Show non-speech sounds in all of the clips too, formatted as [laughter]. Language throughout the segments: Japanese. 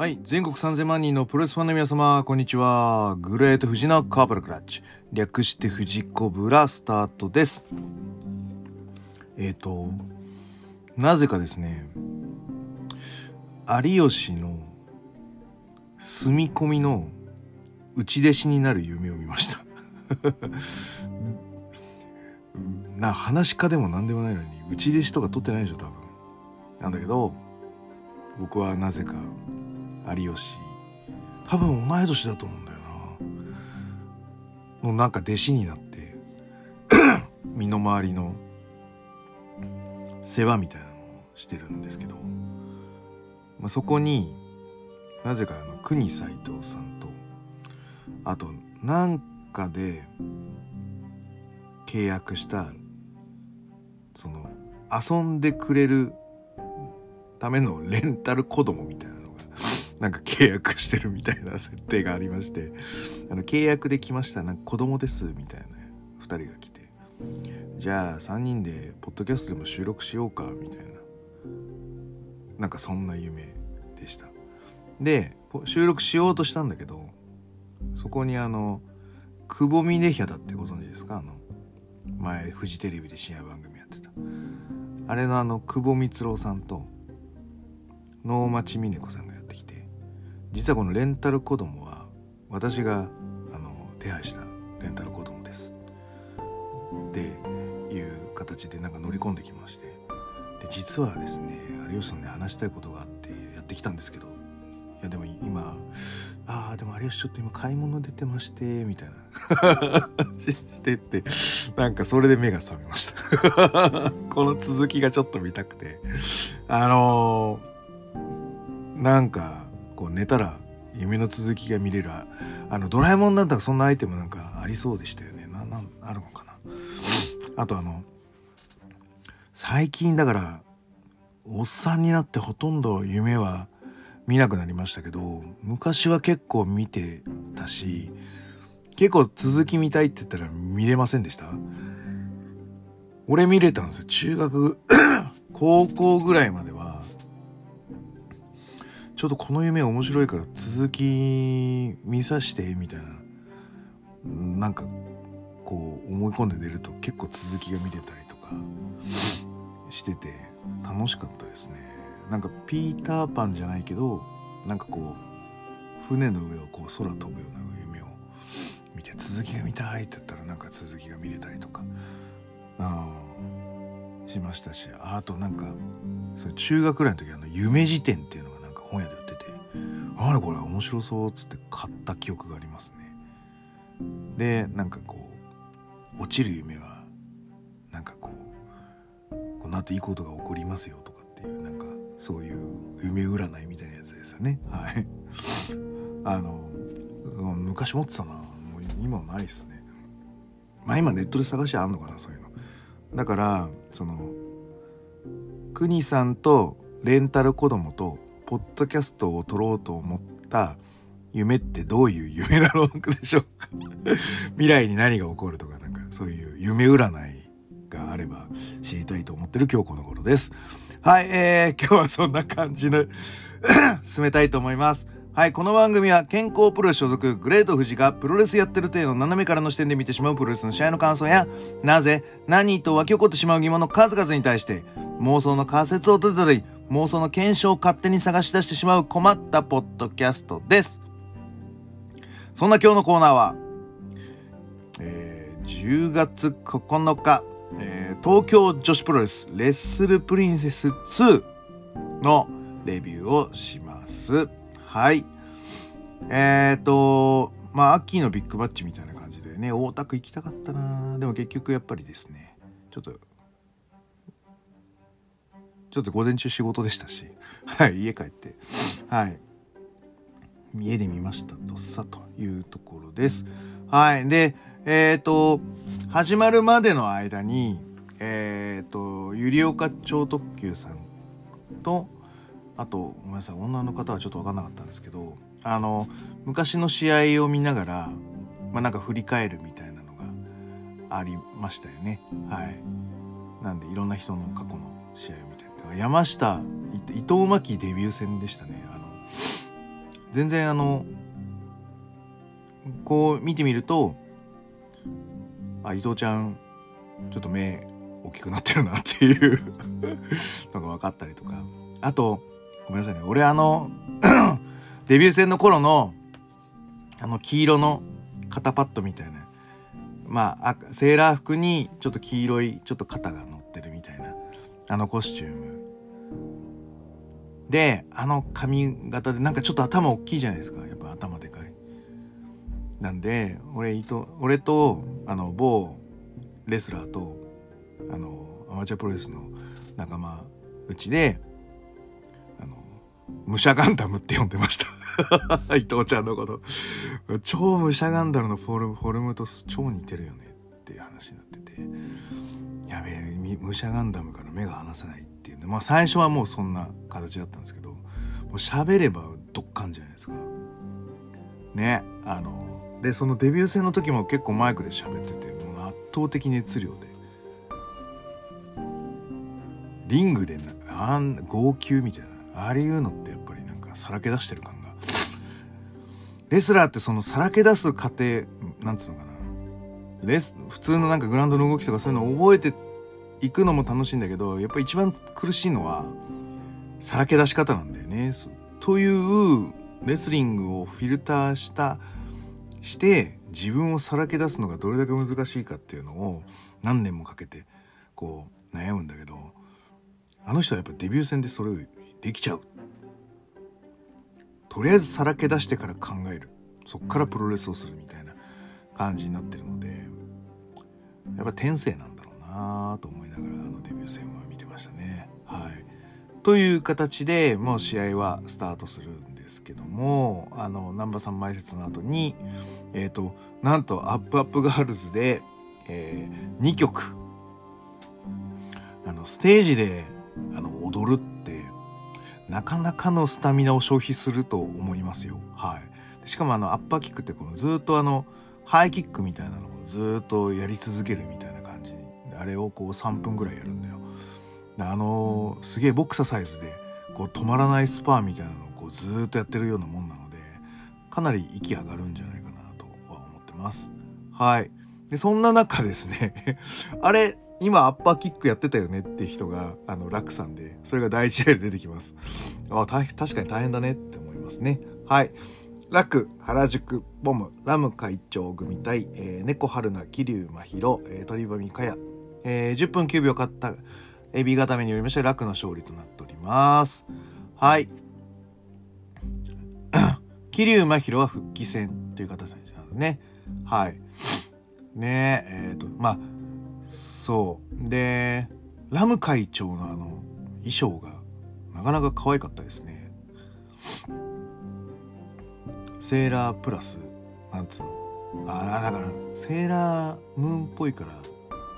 はい。全国3000万人のプロレスファンの皆様、こんにちは。グレート富士のカーブラクラッチ。略して富士コブラスタートです。えっ、と、なぜかですね、有吉の住み込みの内弟子になる夢を見ました。[laughs] な、話し家でも何でもないのに、内弟子とか取ってないでしょ、多分。なんだけど、僕はなぜか有吉。多分同い年だと思うんだよな。のなんか弟子になって [coughs] 身の回りの世話みたいなのをしてるんですけど、まあ、そこになぜかあの国斎藤さんとあとなんかで契約したその遊んでくれるためのレンタル子供みたいななんか契約してるみたいな設定がありましてあの契約で来ましたなんか子供ですみたいな2人が来て。じゃあ3人でポッドキャストでも収録しようかみたいな。なんかそんな夢でした。で収録しようとしたんだけどそこにあの久保峰ヒャダってご存知ですか？あの前フジテレビで深夜番組やってた。あれのあの久保光郎さんと能町みね子さんがやってきて実はこのレンタル子供は私があの手配したレンタル子供です。っていう形でなんか乗り込んできまして。で実はですね有吉さんね話したいことがあってやってきたんですけど。いやでも今ああでも有吉ちょっと今買い物出てましてみたいな。してってなんかそれで目が覚めました。[laughs] この続きがちょっと見たくて。あのー、なんかこう寝たら夢の続きが見れるあのドラえもんだったらそんなアイテムなんかありそうでしたよね。ななあるのかな。あとあの最近だからおっさんになってほとんど夢は見なくなりましたけど昔は結構見てたし結構続き見たいって言ったら見れませんでした？俺見れたんですよ。中学 [coughs] 高校ぐらいまではちょっとこの夢面白いから続き見さしてみたいななんかこう思い込んで寝ると結構続きが見れたりとかしてて楽しかったですね。なんかピーターパンじゃないけどなんかこう船の上をこう空飛ぶような夢を見て続きが見たいって言ったらなんか続きが見れたりとかしましたしあとなんかそれ中学ぐらいの時あの夢辞典っていうの本屋で売っててあれこれ面白そうっつって買った記憶がありますね。でなんかこう落ちる夢はなんかこうこの後いいことが起こりますよとかっていうなんかそういう夢占いみたいなやつですよね。はい。[laughs] あの昔持ってたな。もう今はないですね。まあ今ネットで探しあんのかなそういうの。だからその国さんとレンタル子供とポッドキャストを撮ろうと思った夢ってどういう夢なのでしょうか？[laughs] 未来に何が起こるとかなんかそういう夢占いがあれば知りたいと思ってる今日この頃です。はい、えー、今日はそんな感じで [coughs] 進めたいと思います。はい、この番組は健康プロレス所属グレート富士がプロレスやってる程度斜めからの視点で見てしまうプロレスの試合の感想や、なぜ、何と湧き起こってしまう疑問の数々に対して、妄想の仮説を立てたり、妄想の検証を勝手に探し出してしまう困ったポッドキャストです。そんな今日のコーナーは、えー、10月9日、えー、東京女子プロレスレッスルプリンセス2のレビューをします。はい。えっ、ー、と、まあ、秋のビッグバッチみたいな感じでね、大田区行きたかったなでも結局やっぱりですね、ちょっと、ちょっと午前中仕事でしたし、[laughs] はい、家帰って、はい、家で見ましたとさというところです。はい。で、えっ、ー、と、始まるまでの間に、えっ、ー、と、ゆりおか超特急さんと、あと、ごめんなさい、女の方はちょっとわかんなかったんですけど、あの、昔の試合を見ながら、まあ、なんか振り返るみたいなのがありましたよね。はい。なんで、いろんな人の過去の試合を見て。山下、伊藤真希デビュー戦でしたね。あの、全然あのこう見てみるとあ伊藤ちゃんちょっと目大きくなってるなっていうのが分かったりとかあとごめんなさいね。俺あの [clears throat] デビュー戦の頃のあの黄色の肩パッドみたいな。まあセーラー服にちょっと黄色いちょっと肩が乗ってるみたいな。あのコスチューム。であの髪型でなんかちょっと頭大きいじゃないですか。やっぱ頭でかい。なんで俺伊藤俺とあの某レスラーとあのアマチュアプロレスの仲間うちで武者ガンダムって呼んでました。[laughs] 伊藤ちゃんのこと。超武者ガンダムのフォルフォルムと超似てるよねっていう話になってて。やべえ武者ガンダムから目が離せないっていうんでまあ最初はもうそんな形だったんですけどもう喋ればどっかんじゃないですか。ねあのでそのデビュー戦の時も結構マイクで喋っててもう圧倒的熱量で。リングであん号泣みたいな。ああいうのってやっぱりなんかさらけ出してる感がレスラーってそのさらけ出す過程なんつうのかなレス普通のなんかグラウンドの動きとかそういうのを覚えていくのも楽しいんだけどやっぱ一番苦しいのはさらけ出し方なんだよね。というレスリングをフィルターしたして自分をさらけ出すのがどれだけ難しいかっていうのを何年もかけてこう悩むんだけどあの人はやっぱデビュー戦でそれをできちゃう。とりあえずさらけ出してから考える。そっからプロレスをするみたいな感じになってるのでやっぱ天性なんだろうなと思いながらあのデビュー戦は見てましたね。はい。という形でもう試合はスタートするんですけどもあの南波さん前説の後にえっ、ー、となんとアップアップガールズで、えー、2曲あのステージであの踊るってなかなかのスタミナを消費すると思いますよ。はい。しかもあのアッパーキックってこのずっとあのハイキックみたいなのをずっとやり続けるみたいな感じあれをこう3分ぐらいやるんだよ。あのすげえボクササイズでこう止まらないスパーみたいなのをこうずっとやってるようなもんなのでかなり息上がるんじゃないかなとは思ってます。はい。で、そんな中ですね [laughs] あれ、今アッパーキックやってたよねって人が、あの、ラクさんで、それが第一試合で出てきます。[laughs] あ、確かに大変だねって思いますね。はい。ラク、原宿、ボム、ラム会長組対、えー、猫春菜、桐生真宙、えー、鳥羽美香也、えー、10分9秒勝ったエビ固めによりまして、楽の勝利となっております。はい。[coughs] 桐生真宙は復帰戦という形なんですね。はい。ねえ、えっ、ー、と、まあ、そう。で、ラム会長のあの、衣装が、なかなか可愛かったですね。セーラープラス、なんつうの？ああ、だから、セーラームーンっぽいから、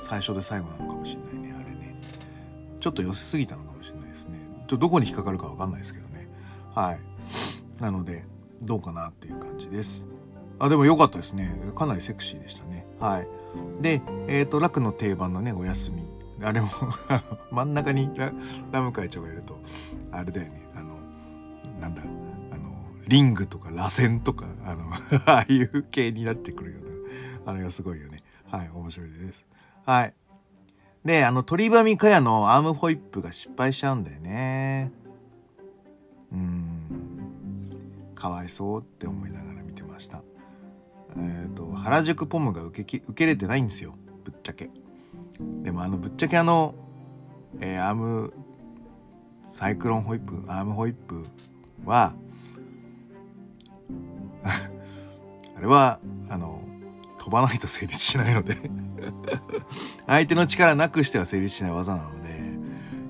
最初で最後なのかもしれないね、あれね。ちょっと寄せすぎたのかもしれないですね。ちょどこに引っかかるかわかんないですけどね。はい。なので、どうかなっていう感じです。あ、でも良かったですね。かなりセクシーでしたね。はい。で、えっ、ー、と、楽の定番のね、お休み。あれも [laughs] 真ん中にララム会長がいると、あれだよね。あの、なんだ、あの、リングとか螺旋とか、あの、[laughs] ああいう系になってくるような、あれがすごいよね。はい、面白いです。はい。で、あの、鳥喰かやのアームホイップが失敗しちゃうんだよね。うん。かわいそうって思いながら見てました。えっ、ー、と、原宿ポムが受け受けれてないんですよ。ぶっちゃけ。でもあの、ぶっちゃけあの、えー、アーム、サイクロンホイップ、アームホイップは、[laughs] あれは、あの、飛ばないと成立しないので相手の力なくしては成立しない技なので、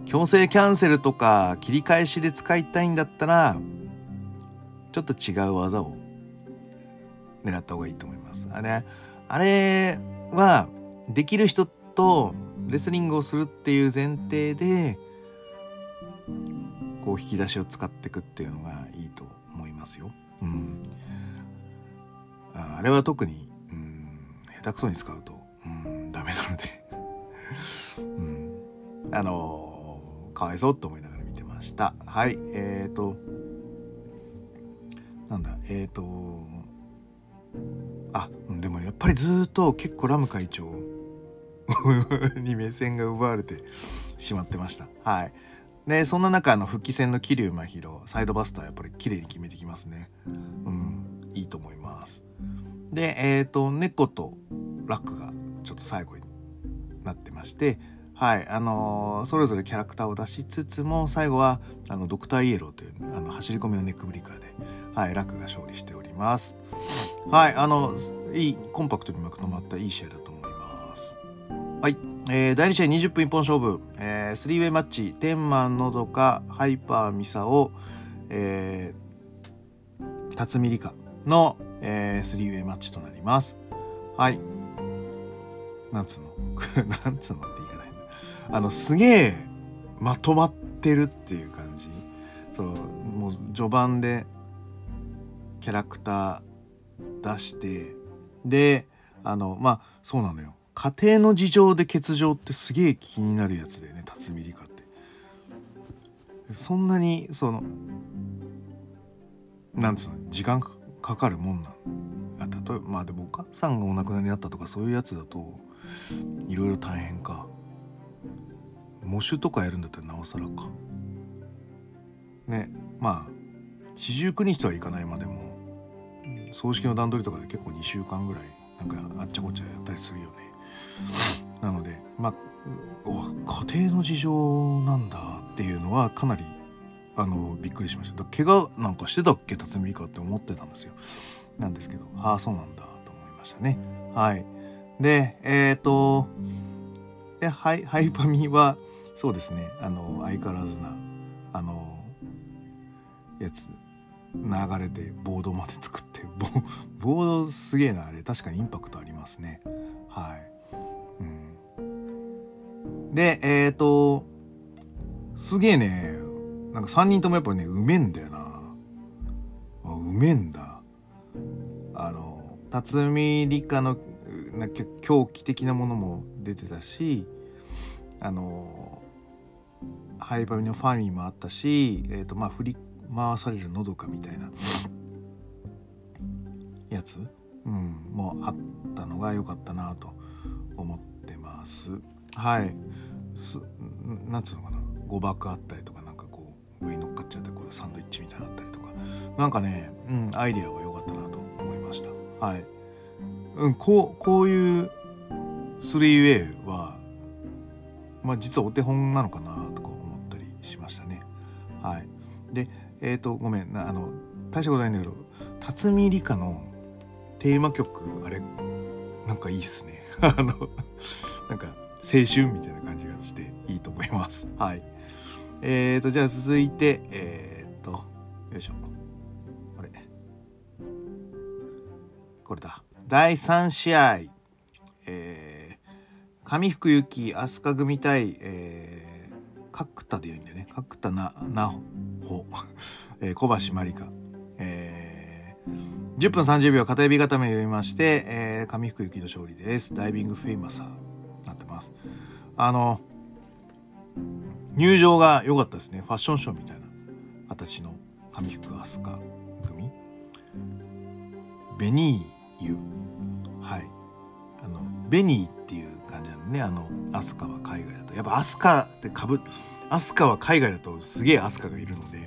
強制キャンセルとか切り返しで使いたいんだったら、ちょっと違う技を狙った方がいいと思います。あれ、あれは、できる人とレスリングをするっていう前提で、こう引き出しを使っていくっていうのがいいと思いますよ。うん。あれは特に、うん、下手くそに使うと、うん、ダメなので [laughs] うん。あのー、かわいそうと思いながら見てました。はい。えーと、なんだえっ、ー、とあでもやっぱりずっと結構ラム会長 [laughs] に目線が奪われてしまってました。はい。でそんな中の復帰戦の桐生真宙サイドバスターやっぱり綺麗に決めてきますね。うんいいと思います。でえっ、ー、と猫とラックがちょっと最後になってましてはいあのー、それぞれキャラクターを出しつつも最後はあのドクターイエローというあの走り込みのネックブリカーで、はい、ラックが勝利しております。はいあのいいコンパクトにまとまったいい試合だと思います。はい、えー、第2試合20分一本勝負、えー、スリーウェイマッチ。天満のどかハイパーミサオ、えー、辰巳理香の、えー、スリーウェイマッチとなります。はい。なんつうの？[laughs] なんつうのって言い方変だ。あの、すげえまとまってるっていう感じ。そう、もう序盤でキャラクター出して、で、あの、まあ、そうなのよ。家庭の事情で欠場ってすげえ気になるやつだよね、辰巳理香って。そんなに、その、なんつうの、時間かかるもんなん例えばまあでもお母さんがお亡くなりになったとかそういうやつだといろいろ大変か喪主とかやるんだったらなおさらかねまあ四十九日とはいかないまでも葬式の段取りとかで結構2週間ぐらいなんかあっちゃこっちゃやったりするよね。なのでまあ家庭の事情なんだっていうのはかなりあのびっくりしました。怪我なんかしてたっけ辰巳かって思ってたんですよ。なんですけどああそうなんだと思いましたね。はい。で、えっ、ー、と、で、ハイ、ハイパミは、そうですね、あの、相変わらずな、あの、やつ、流れでボードまで作って、ボ [laughs] ボードすげえな、あれ。確かにインパクトありますね。はい。うん。で、えっ、ー、と、すげえね、なんか3人ともやっぱね、うめえんだよな。あ、うめえんだ。あの、辰巳理科のな狂気的なものも出てたしあのハイバミのファミーもあったし、えーとまあ、振り回されるのどかみたいなやつ、うん、もあったのが良かったなと思ってます。はいすなんつうのかな？誤爆あったりとかなんかこう上に乗っかっちゃってこうサンドイッチみたいになったりとかなんかね、うん、アイデアは良かったなと思いました。はいうん、こう、こういう 3way は、まあ実はお手本なのかなとか思ったりしましたね。はい。で、えっ、ー、と、ごめんな、あの、大したことないんだけど、辰巳理香のテーマ曲、あれ、なんかいいっすね。[laughs] あの、なんか青春みたいな感じがしていいと思います。[laughs] はい。えっ、ー、と、じゃあ続いて、えっ、ー、と、よいしょ。あれ。これだ。第3試合、えー、上福行飛鳥組対、えー、角田で言うんだよね角田ななほ、えー、小橋まりか、えー、10分30秒片指固めに入れまして、えー、上福行きの勝利です。ダイビングフェイマサー。なってます。あの入場が良かったですね。ファッションショーみたいな形の上福飛鳥組。ベニーユ。はい。あのベニーっていう感じなんでね。あのアスカは海外だと。やっぱアスカってかぶアスカは海外だとすげえアスカがいるので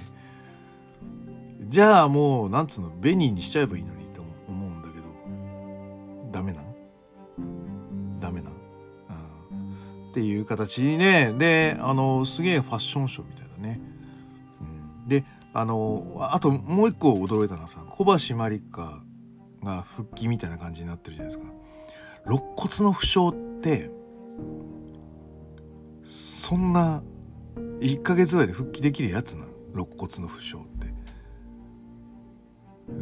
じゃあもうなんつうのベニーにしちゃえばいいのにと思うんだけどダメなのダメな、うん、っていう形にねであのすげえファッションショーみたいなね、うん、であのあともう一個驚いたのはさ小橋まりかが復帰みたいな感じになってるじゃないですか。肋骨の負傷ってそんな1ヶ月ぐらいで復帰できるやつな。肋骨の負傷っ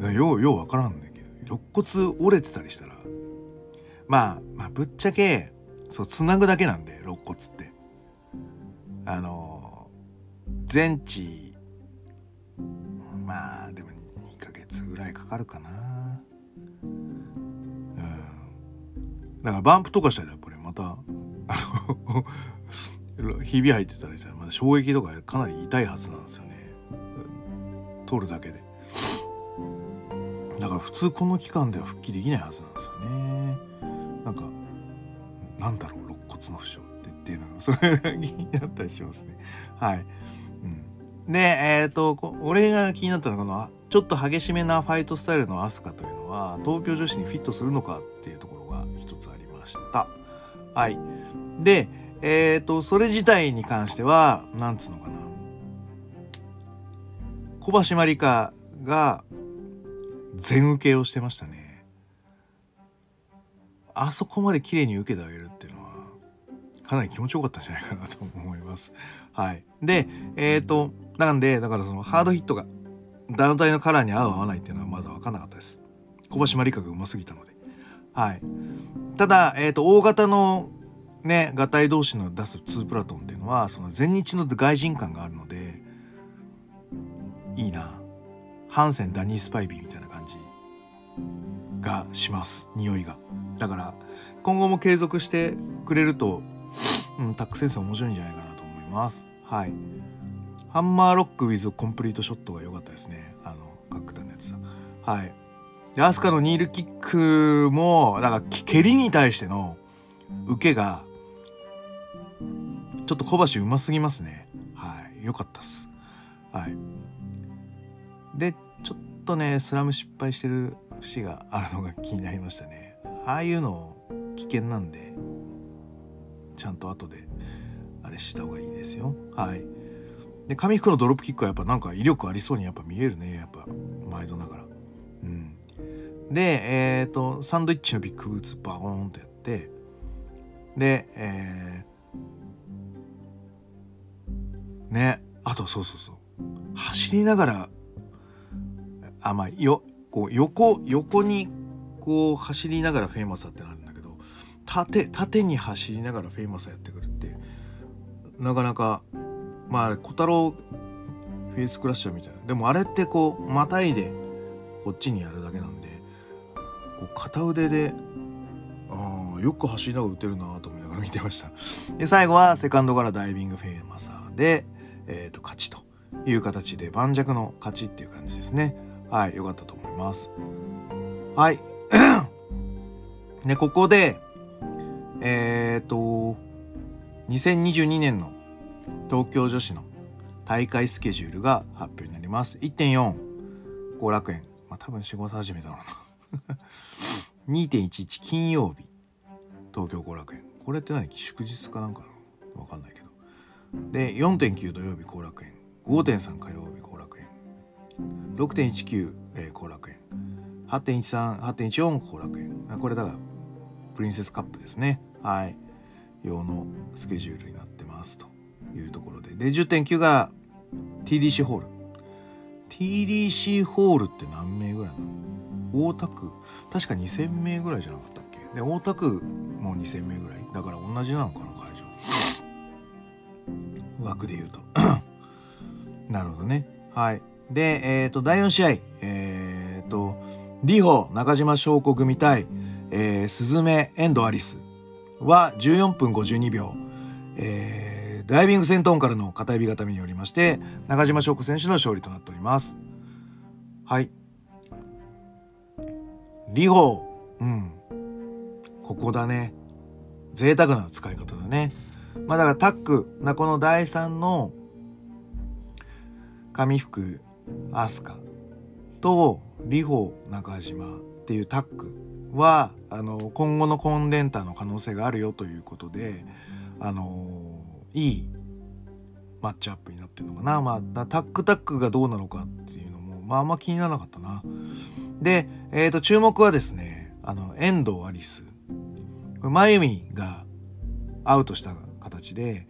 て。ようようわからんねんけど。肋骨折れてたりしたら。まあまあぶっちゃけそうつなぐだけなんで肋骨って。あの全治まあでも2ヶ月ぐらいかかるかな。うん。だからバンプとかしたらやっぱりまた、あのひび入ってたりしたらまだ衝撃とかかなり痛いはずなんですよね。取るだけで。だから普通この期間では復帰できないはずなんですよね。なんかなんだろう肋骨の負傷ってっていうのがそういう気になったりしますね。はい、うん、でえっ、ー、と俺が気になったのはこのちょっと激しめなファイトスタイルのアスカというのは東京女子にフィットするのかっていうところが一つありました。はい。でえっ、ー、とそれ自体に関してはなんつうのかな小橋まりかが全受けをしてましたね。あそこまで綺麗に受けてあげるっていうのは、かなり気持ちよかったんじゃないかなと思います。はい。で、えっ、ー、と、なんで、だからそのハードヒットが団体のカラーに合う合わないっていうのはまだ分かんなかったです。小橋まりかがうますぎたので。はい。ただ、えっ、ー、と、大型のね、合体同士の出す2プラトンっていうのは、その全日の外人感があるので、いいな。ハンセンダニー・スパイビーみたいな感じがします。匂いが。だから今後も継続してくれると、うん、タックセンス面白いんじゃないかなと思います。はい。ハンマーロック with コンプリートショットが良かったですね。あの角田のやつはい。でアスカのニールキックもだから蹴りに対しての受けがちょっと小橋うますぎますね。はい。良かったっす。はい。でちょっとねスラム失敗してる節があるのが気になりましたね。ああいうの危険なんでちゃんと後であれした方がいいですよ。はい。で上福のドロップキックはやっぱなんか威力ありそうにやっぱ見えるね。やっぱ毎度ながら。うん。でえっ、ー、とサンドイッチのビッグブーツバコーンとやってでえー、ね。あとそうそうそう。走りながらあまあよこう横横にこう走りながらフェイマスってなるんだけど縦縦に走りながらフェイマスやってくるってなかなかまあ小太郎フェイスクラッシャーみたいな。でもあれってこうまたいでこっちにやるだけなんでこう片腕であよく走りながら打てるなと思いながら見てました。で最後はセカンドからダイビングフェイマサーで、えー、と勝ちという形で盤石の勝ちっていう感じですねはい、良かったと思います。はい。[coughs] で、ここで、えっ、ー、と、2022年の東京女子の大会スケジュールが発表になります。1.4、後楽園。まあ多分仕事始めだろうな。[laughs] 2.11金曜日、東京後楽園。これって何？祝日かなんかな？わかんないけど。で、4.9土曜日後楽園。5.3火曜日後楽園。6.19、えー、後楽園。8.13、8.14後楽園。これだからプリンセスカップですね。はい。用のスケジュールになってます。というところで。で10.9が TDC ホール。TDC ホールって何名ぐらいなの？大田区。確か2000名ぐらいじゃなかったっけ？で大田区も2000名ぐらい。だから同じなのかな会場。枠で言うと [coughs] なるほどねはいで、えっ、ー、と、第4試合、えっ、ー、と、リホ、中島翔子組対、えー、鈴芽、遠藤アリスは14分52秒、えー、ダイビング戦闘からの片指固めによりまして、中島翔子選手の勝利となっております。はい。リホ、うん。ここだね。贅沢な使い方だね。まあだからタックなこの第3の紙服アスカとリホ中島っていうタッグはあの今後のコンデンターの可能性があるよということであのいいマッチアップになってるのかな。まあタックタックがどうなのかっていうのもまああんま気にならなかったな。でえっ、ー、と注目はですねあの遠藤アリス。これ真由美がアウトした形で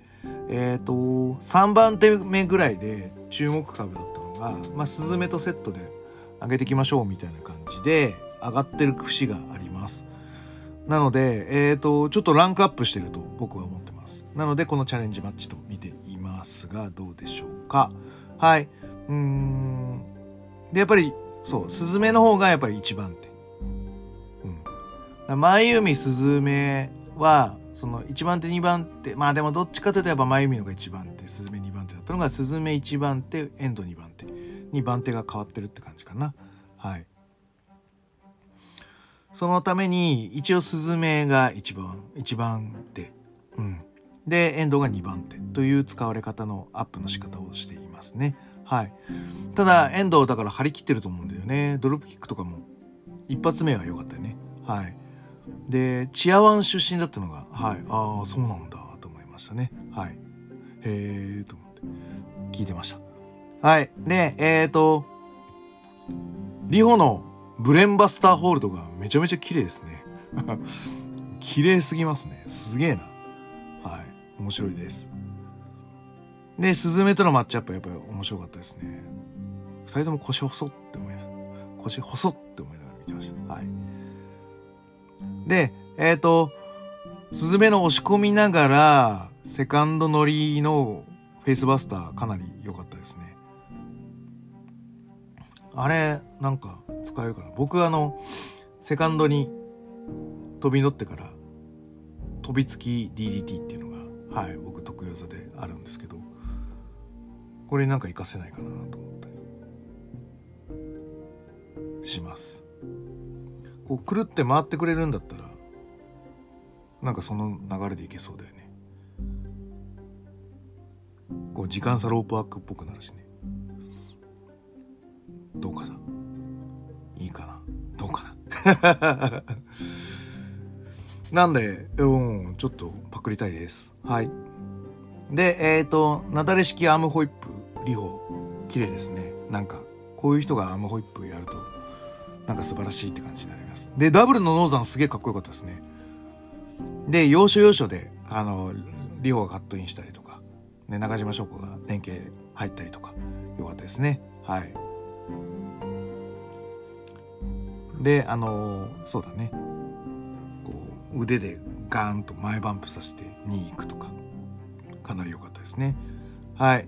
えっ、ー、と3番手目ぐらいで注目株だったのが、まあ、スズメとセットで上げていきましょうみたいな感じで上がってる節があります。なので、えっ、ー、と、ちょっとランクアップしてると僕は思ってます。なので、このチャレンジマッチと見ていますが、どうでしょうか。はい。うん。で、やっぱり、そう、スズメの方がやっぱり一番手。うん。前弓スズメは、その1番手2番手まあでもどっちかというとやっぱ真由美のが1番手スズメ2番手だったのがスズメ1番手エンド2番手。に番手が変わってるって感じかな。はい。そのために一応スズメが一番一番手、うん、で遠藤が2番手。という使われ方のアップの仕方をしていますね。はい。ただ遠藤だから張り切ってると思うんだよね。ドロップキックとかも一発目は良かったよね。はい。でチアワン出身だったのがはいああそうなんだと思いましたね。はい。へえと思って聞いてました。はい。でえっ、ー、とリホのブレンバスターホールドがめちゃめちゃ綺麗ですね。[laughs] 綺麗すぎますね。すげえな。はい。面白いです。でスズメとのマッチアップはやっぱり面白かったですね。二人とも腰細って思います。腰細って思いながら見てました。はい。でえっ、ー、とスズメの押し込みながらセカンド乗りのフェイスバスターかなり良かったですね。あれなんか使えるかな？僕あのセカンドに飛び乗ってから飛びつき DDT っていうのがはい僕得意技であるんですけどこれなんか活かせないかなと思ったりします。こうくるって回ってくれるんだったらなんかその流れでいけそうだよねこう時間差ロープワークっぽくなるしねどうかな？いいかな？どうかな？[laughs] なんで、うん、ちょっとパクりたいです。はい。で、えっ、ー、と、なだれ式アームホイップ、リホ、綺麗ですね。なんか、こういう人がアームホイップやると、なんか素晴らしいって感じになります。で、ダブルのノーザンすげえかっこよかったですね。で、要所要所で、あの、リホがカットインしたりとか、ね、中島翔子が連携入ったりとか、よかったですね。はい。であのそうだねこう腕でガーンと前バンプさせて2行くとかかなり良かったですねはい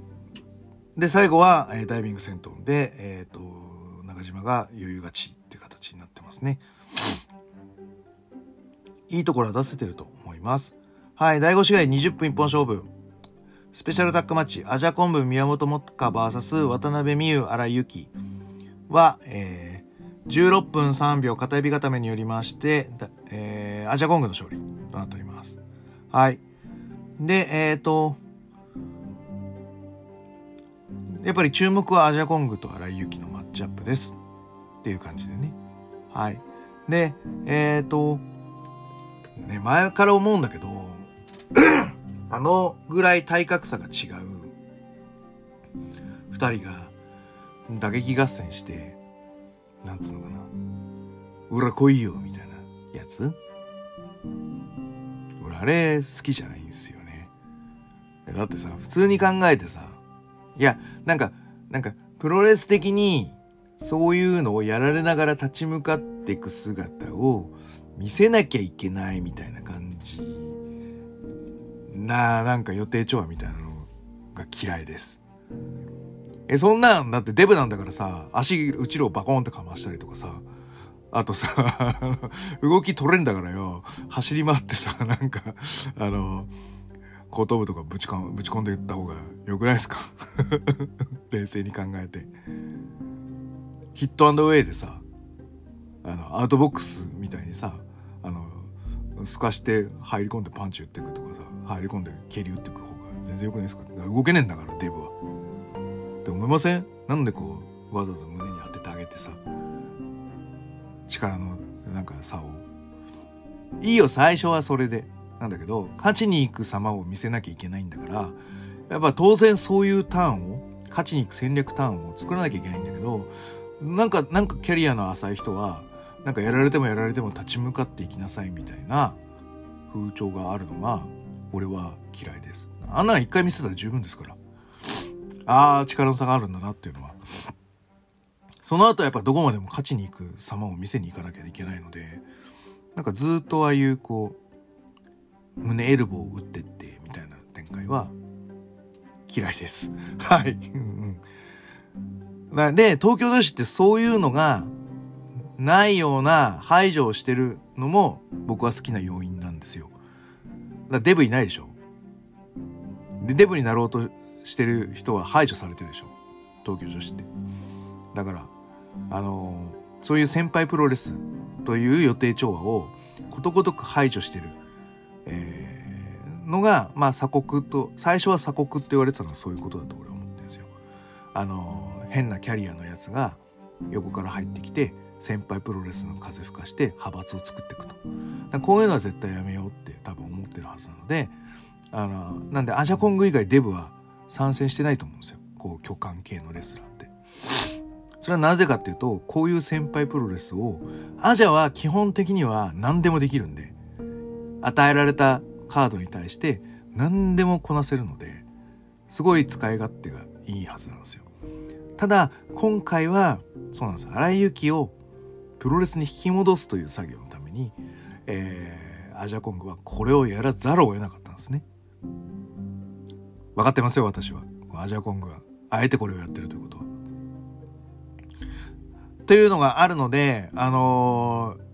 で最後は、えー、ダイビング戦闘でえっ、ー、と中島が余裕勝ちになってますねいいところは出せてると思いますはい第5試合20分一本勝負スペシャルタックマッチアジャコンブ宮本もっか VS 渡辺美優荒井由紀は、えー16分3秒片指固めによりまして、えー、アジアコングの勝利となっております。はい。で、えっ、ー、と、やっぱり注目はアジアコングと荒井由紀のマッチアップです。っていう感じでね。はい。で、えっ、ー、と、ね、前から思うんだけど、[clears throat] あのぐらい体格差が違う二人が打撃合戦して、なんつうのかな。俺ら来いよ、みたいなやつ俺あれ好きじゃないんですよね。だってさ、普通に考えてさ、いや、なんか、なんか、プロレス的に、そういうのをやられながら立ち向かっていく姿を見せなきゃいけないみたいな感じな、なんか予定調和みたいなのが嫌いです。え、そんなんだってデブなんだからさ、足、後ろをバコンってかましたりとかさ、あとさ、[laughs] 動き取れんだからよ、走り回ってさ、なんか、あの、後頭部とかぶちぶち込んでいった方が良くないですか？[laughs] 冷静に考えて。ヒットアンドウェイでさ、あの、アウトボックスみたいにさ、あの、透かして入り込んでパンチ打っていくとかさ、入り込んで蹴り打っていく方が全然良くないですか？動けねえんだから、デブは。って思いません？なんでこうわざわざ胸に当ててあげてさ力のなんか差を。いいよ最初はそれで。なんだけど勝ちに行く様を見せなきゃいけないんだからやっぱ当然そういうターンを勝ちに行く戦略ターンを作らなきゃいけないんだけどなんかなんかキャリアの浅い人はなんかやられてもやられても立ち向かっていきなさいみたいな風潮があるのが俺は嫌いです。あんなん一回見せたら十分ですから。ああ、力の差があるんだなっていうのは。その後やっぱどこまでも勝ちに行く様を見せに行かなきゃいけないので、なんかずっとああいうこう、胸エルボーを打ってってみたいな展開は嫌いです。はい。で、東京女子ってそういうのがないような排除をしてるのも僕は好きな要因なんですよ。だデブいないでしょ。で、デブになろうとしてる人は排除されてるでしょ東京女子ってだからあのそういう先輩プロレスという予定調和をことごとく排除してる、えー、のが、まあ鎖国と、最初は鎖国って言われてたのはそういうことだと俺は思ってるんですよ。あの、変なキャリアのやつが横から入ってきて、先輩プロレスの風吹かして派閥を作っていくと。こういうのは絶対やめようって多分思ってるはずなので、あの、なんでアジャコング以外デブは参戦してないと思うんですよ。こう巨漢系のレスラーって。それはなぜかっていうと、こういう先輩プロレスを、アジャは基本的には何でもできるんで、与えられたカードに対して何でもこなせるので、すごい使い勝手がいいはずなんですよ。ただ、今回は、そうなんです。荒井由紀をプロレスに引き戻すという作業のために、えー、アジャコングはこれをやらざるを得なかったんですね。分かってますよ、私は。アジャコングは。あえてこれをやってるということは。というのがあるので、あのー、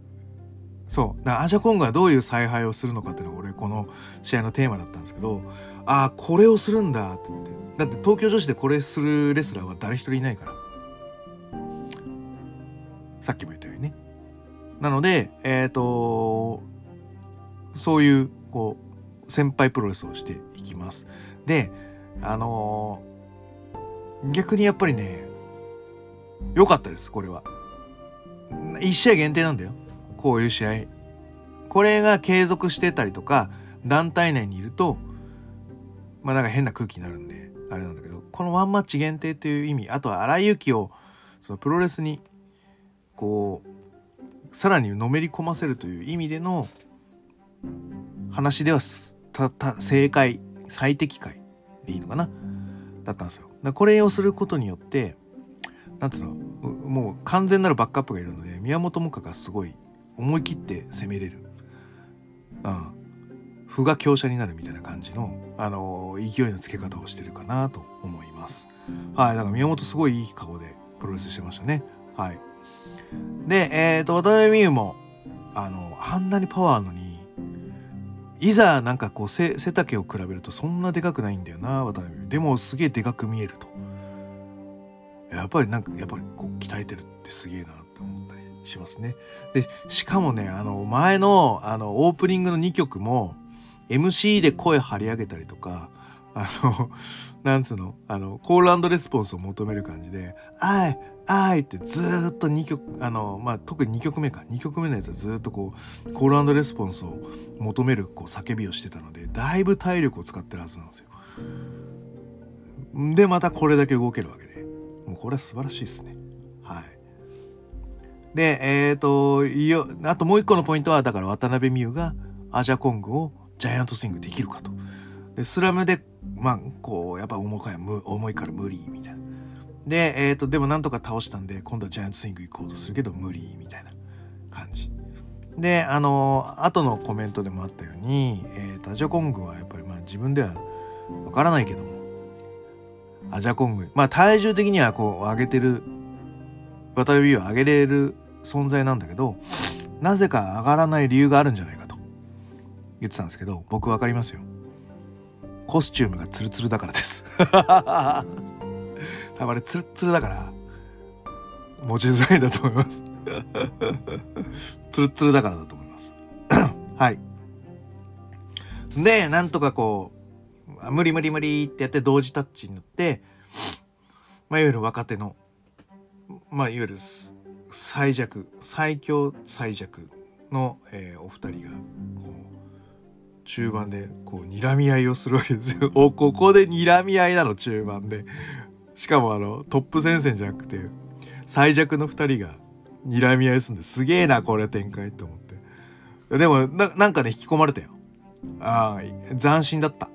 そう。アジャコングはどういう采配をするのかっていうのが俺この試合のテーマだったんですけど、ああ、これをするんだってって。だって東京女子でこれするレスラーは誰一人いないから。さっきも言ったようにね。なので、えっ、ー、と、そういう、こう、先輩プロレスをしていきます。で、あのー、逆にやっぱりね、良かったです、これは。一試合限定なんだよ。こういう試合。これが継続してたりとか、団体内にいると、まあなんか変な空気になるんで、あれなんだけど、このワンマッチ限定という意味、あとは荒井由紀を、そのプロレスに、こう、さらにのめり込ませるという意味での話では、た、た、正解、最適解でいいのかなだったんですよ。これをすることによって、なんつうのもう完全なるバックアップがいるので宮本萌歌がすごい思い切って攻めれる。うん。歩が強者になるみたいな感じの、あの、勢いのつけ方をしてるかなと思います。はい。だから宮本すごいいい顔でプロレスしてましたね。はい。で、えっ、ー、と、渡辺美優も、あの、あんなにパワーあるのに、いざなんかこう背丈を比べるとそんなでかくないんだよな、渡辺美優。でもすげえでかく見えると。やっぱりなんかやっぱりこう鍛えてるってすげえなしますね。でしかもねあの前のあのオープニングの2曲も MC で声張り上げたりとかあの [laughs] なんつうのあのコールレスポンスを求める感じで「あいあい」ってずっと2曲あのまあ特に2曲目か2曲目のやつはずっとこうコールレスポンスを求めるこう叫びをしてたのでだいぶ体力を使ってるはずなんですよ。でまたこれだけ動けるわけで。もうこれは素晴らしいですね。で、えっ、ー、と、いよ、あともう一個のポイントは、だから渡辺美優がアジャコングをジャイアントスイングできるかと。で、スラムで、まあ、こう、やっぱ重かい、重いから無理、みたいな。で、えっ、ー、と、でもなんとか倒したんで、今度はジャイアントスイング行こうとするけど、無理、みたいな感じ。で、あの、後のコメントでもあったように、えっ、ー、と、アジャコングはやっぱりまあ自分ではわからないけども、アジャコング。まあ体重的にはこう上げてる、渡辺美を上げれる存在なんだけど、なぜか上がらない理由があるんじゃないかと言ってたんですけど、僕わかりますよ。コスチュームがツルツルだからです。[laughs] 多分あれツルツルだから、持ちづらいだと思います。ツルツルだからだと思います。[coughs] はい。で、なんとかこう、無理無理無理ってやって同時タッチになって、まあ、いわゆる若手の、まあ、いわゆる最弱、最強最弱の、えー、お二人が、こう、中盤で、こう、睨み合いをするわけですよ。[laughs] お、ここで睨み合いなの、中盤で。しかもあの、トップ戦線じゃなくて、最弱の二人が睨み合いするんですげえな、これ展開って思って。でも、な、なんかね、引き込まれたよ。ああ、斬新だった。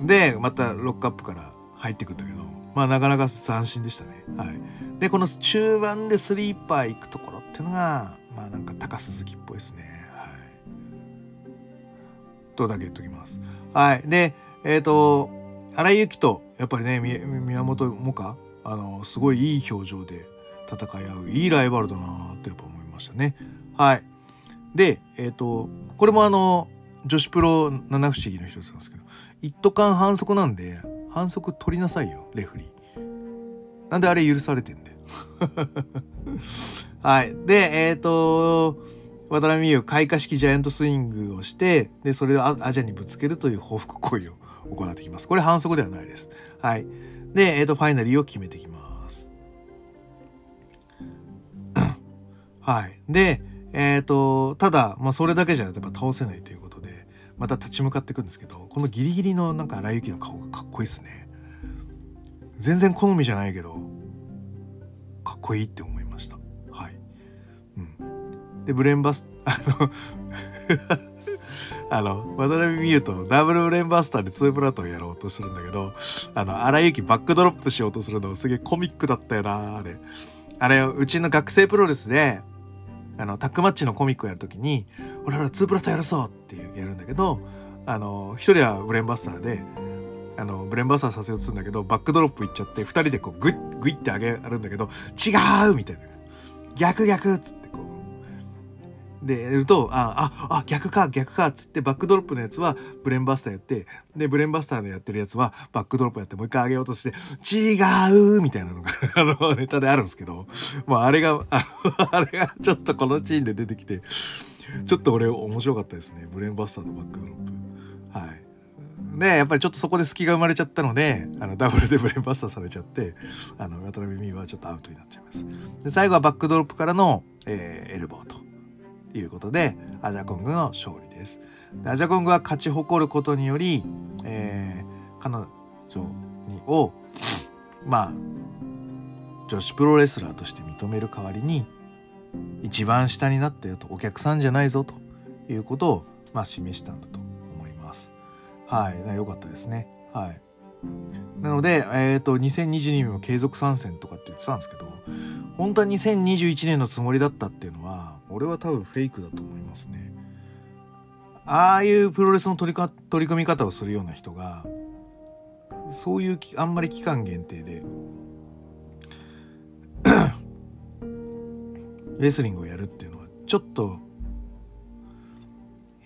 うん、で、またロックアップから入ってくんだけど、まあなかなか斬新でしたね。はい。で、この中盤でスリーパー行くところっていうのが、まあなんか高鈴木っぽいですね。はい。とだけ言っときます。はい。で、えっ、ー、と、荒井由紀と、やっぱりね、宮本もか、あの、すごいいい表情で戦い合う、いいライバルだなってやっぱ思いましたね。はい。で、えっ、ー、と、これもあの、女子プロ七不思議の一つなんですけど、一斗缶反則なんで、反則取りなさいよ、レフリー。なんであれ許されてんだよ。[laughs] はい。で、えっ、ー、と、渡辺美優開花式ジャイアントスイングをして、で、それをアジャにぶつけるという報復行為を行ってきます。これ反則ではないです。はい。で、えっ、ー、と、ファイナリーを決めてきます。[coughs] はい。で、えっ、ー、と、ただ、まあ、それだけじゃやっぱ倒せないということで、また立ち向かっていくんですけど、このギリギリのなんか荒井由紀の顔がかっこいいですね。全然好みじゃないけど、かっこいいって思いました。はい。うん。で、ブレンバス、[laughs] あの [laughs] あの、渡辺美優とダブルブレンバスターで2プラトンやろうとするんだけど、あの、荒井由バックドロップしようとするのすげえコミックだったよなあれ。あれ、うちの学生プロレスで、あの、タッグマッチのコミックをやるときに、俺らツープラやるぞってやるんだけど、あの、一人はブレンバスターで、あの、ブレンバスターさせようとするんだけど、バックドロップいっちゃって、二人でこう、グッ、グイってあげるんだけど、違うみたいな。逆逆っつってこう。で、やると、あ、あ、あ、逆か、逆かっつって、バックドロップのやつはブレンバスターやって、で、ブレンバスターのやってるやつはバックドロップやってもう一回上げようとして、違うみたいなのが [laughs] あの、ネタであるんですけど、もうあれが、あ [laughs] あれがちょっとこのシーンで出てきて、ちょっと俺面白かったですね。ブレンバスターのバックドロップ。はい。で、やっぱりちょっとそこで隙が生まれちゃったので、あの、ダブルでブレンバスターされちゃって、あの、渡辺未詩はちょっとアウトになっちゃいます。で、最後はバックドロップからの、えー、エルボーということで、アジャコングの勝利です。でアジャコングは勝ち誇ることにより、えー、彼女にを、まあ、女子プロレスラーとして認める代わりに、一番下になったよと、お客さんじゃないぞということを、まあ、示したんだとはい、良かったですね。はい。なので、えっ、ー、と、2022年も継続参戦とかって言ってたんですけど、本当は2021年のつもりだったっていうのは、俺は多分フェイクだと思いますね。ああいうプロレスの取りか取り組み方をするような人が、そういうあんまり期間限定で [coughs] レスリングをやるっていうのは、ちょっと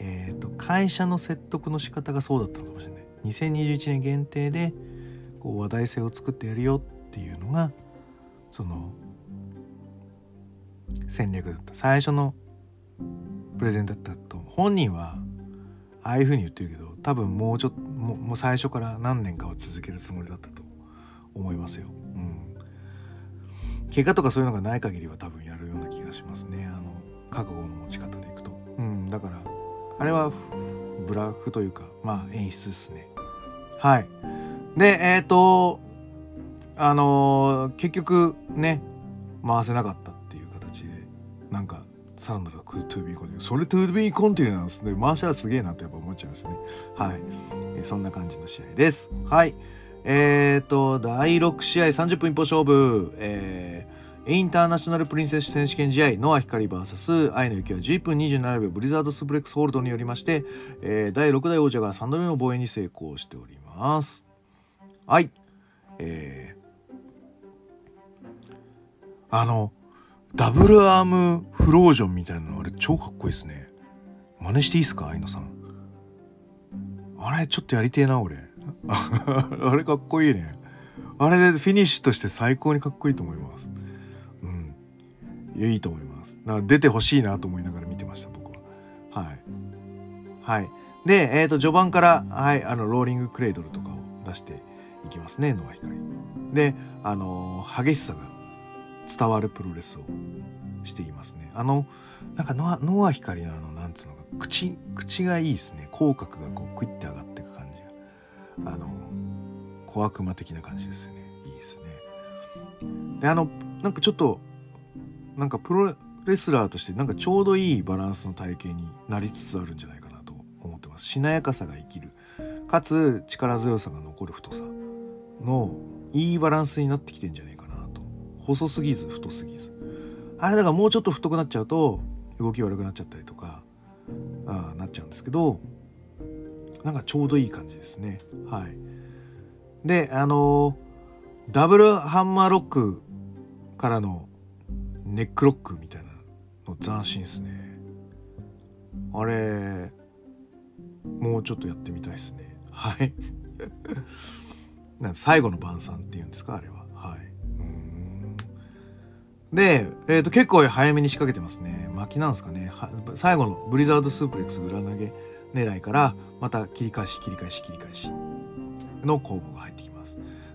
え、ー、と、会社の説得の仕方がそうだったのかもしれない。2021年限定で、こう話題性を作ってやるよっていうのが、その、戦略だった。最初のプレゼンだったと、本人は、ああいうふうに言ってるけど、多分もうちょっと、ももう最初から何年かは続けるつもりだったと思いますよ。うん。怪我とかそういうのがない限りは多分やるような気がしますね。あの、覚悟の持ち方でいくと。うん。だから、あれはブラフというか、まあ演出ですね。はい。で、えっ、ー、と、あのー、結局ね、回せなかったっていう形で、なんか、サンダルが to be continued。それ to be continued なんですね。回したらすげえなってやっぱ思っちゃいますね。はい。えー、そんな感じの試合です。はい。えっ、ー、と、第6試合30分一本勝負。えインターナショナルプリンセス選手権試合、ノア光 VS 愛野ユキは11分27秒ブリザードスプレックスホールドによりまして、えー、第6代王者が3度目の防衛に成功しております。はい。えー、あの、ダブルアームフロージョンみたいなのあれ超かっこいいですね。真似していいですか愛野さん。あれちょっとやりてえな俺。[laughs] あれかっこいいね。あれでフィニッシュとして最高にかっこいいと思います。いやいいと思います。だから出てほしいなと思いながら見てました僕は。はい。はい。でえっ、ー、と序盤からはいあのローリングクレードルとかを出していきますねノア光。であの激しさが伝わるプロレスをしていますね。あのなんかノアノア光のあのなんつうのか口口がいいですね。口角がこうクイッて上がっていく感じが。あの小悪魔的な感じですよね。いいですね。であのなんかちょっとなんかプロレスラーとしてなんかちょうどいいバランスの体型になりつつあるんじゃないかなと思ってます。しなやかさが生きる。かつ力強さが残る太さのいいバランスになってきてんじゃないかなと。細すぎず太すぎず。あれだからもうちょっと太くなっちゃうと動き悪くなっちゃったりとかあなっちゃうんですけどなんかちょうどいい感じですね。はい。で、あのダブルハンマーロックからのネックロックみたいなの斬新ですね。あれもうちょっとやってみたいですね。はい。[laughs] なん最後の晩餐っていうんですか？あれは。はい。で、えっ、ー、と、結構早めに仕掛けてますね。巻きなんですかね？最後のブリザードスープレックス裏投げ狙いから、また切り返し、切り返し、切り返しの攻防が入ってきます。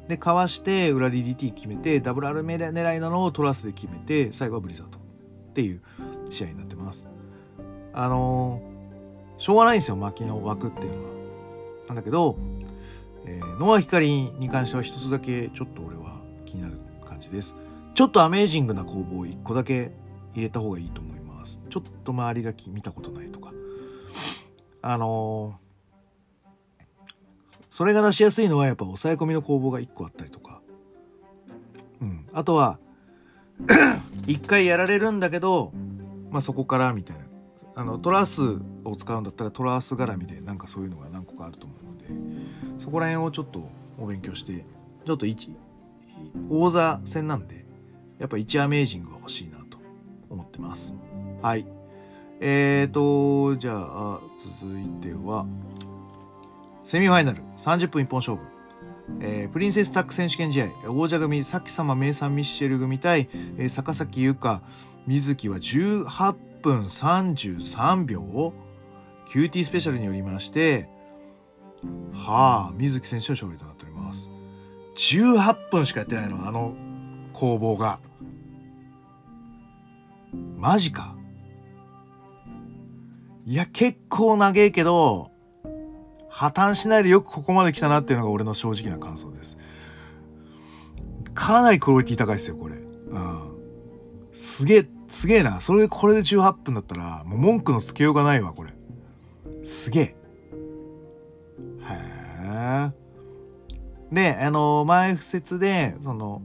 で、かわして、裏 DDT 決めて、ダブルアルメ狙いなのをトラスで決めて、最後はブリザードっていう試合になってます。あのー、しょうがないんですよ、巻きの枠っていうのは。なんだけど、えー、ノア光に関しては一つだけちょっと俺は気になる感じです。ちょっとアメージングな工房を一個だけ入れた方がいいと思います。ちょっと周りが見たことないとか。あのー、それが出しやすいのはやっぱ抑え込みの工房が一個あったりとか。うん。あとは [clears throat] 一回やられるんだけど、まあそこからみたいな。あの、トラスを使うんだったらトラース絡みでなんかそういうのが何個かあると思うので、そこら辺をちょっとお勉強して、ちょっと一、王座戦なんで、やっぱ1アメージングが欲しいなと思ってます。はい。えーと、じゃあ、続いては、セミファイナル30分一本勝負。えー、プリンセスタック選手権試合、王者組、さきさま名産ミッシェル組対、えー、坂崎優香、水木は18分33秒 ?QT スペシャルによりまして、はあ、水木選手の勝利となっております。18分しかやってないの、あの攻防が。マジか。いや、結構長えけど、破綻しないでよくここまで来たなっていうのが俺の正直な感想です。かなりクオリティ高いですよ、これ。うん。すげえ、すげえな。それで、これで18分だったら、もう文句のつけようがないわ、これ。すげえ。へえ。で、あの、前不説で、その、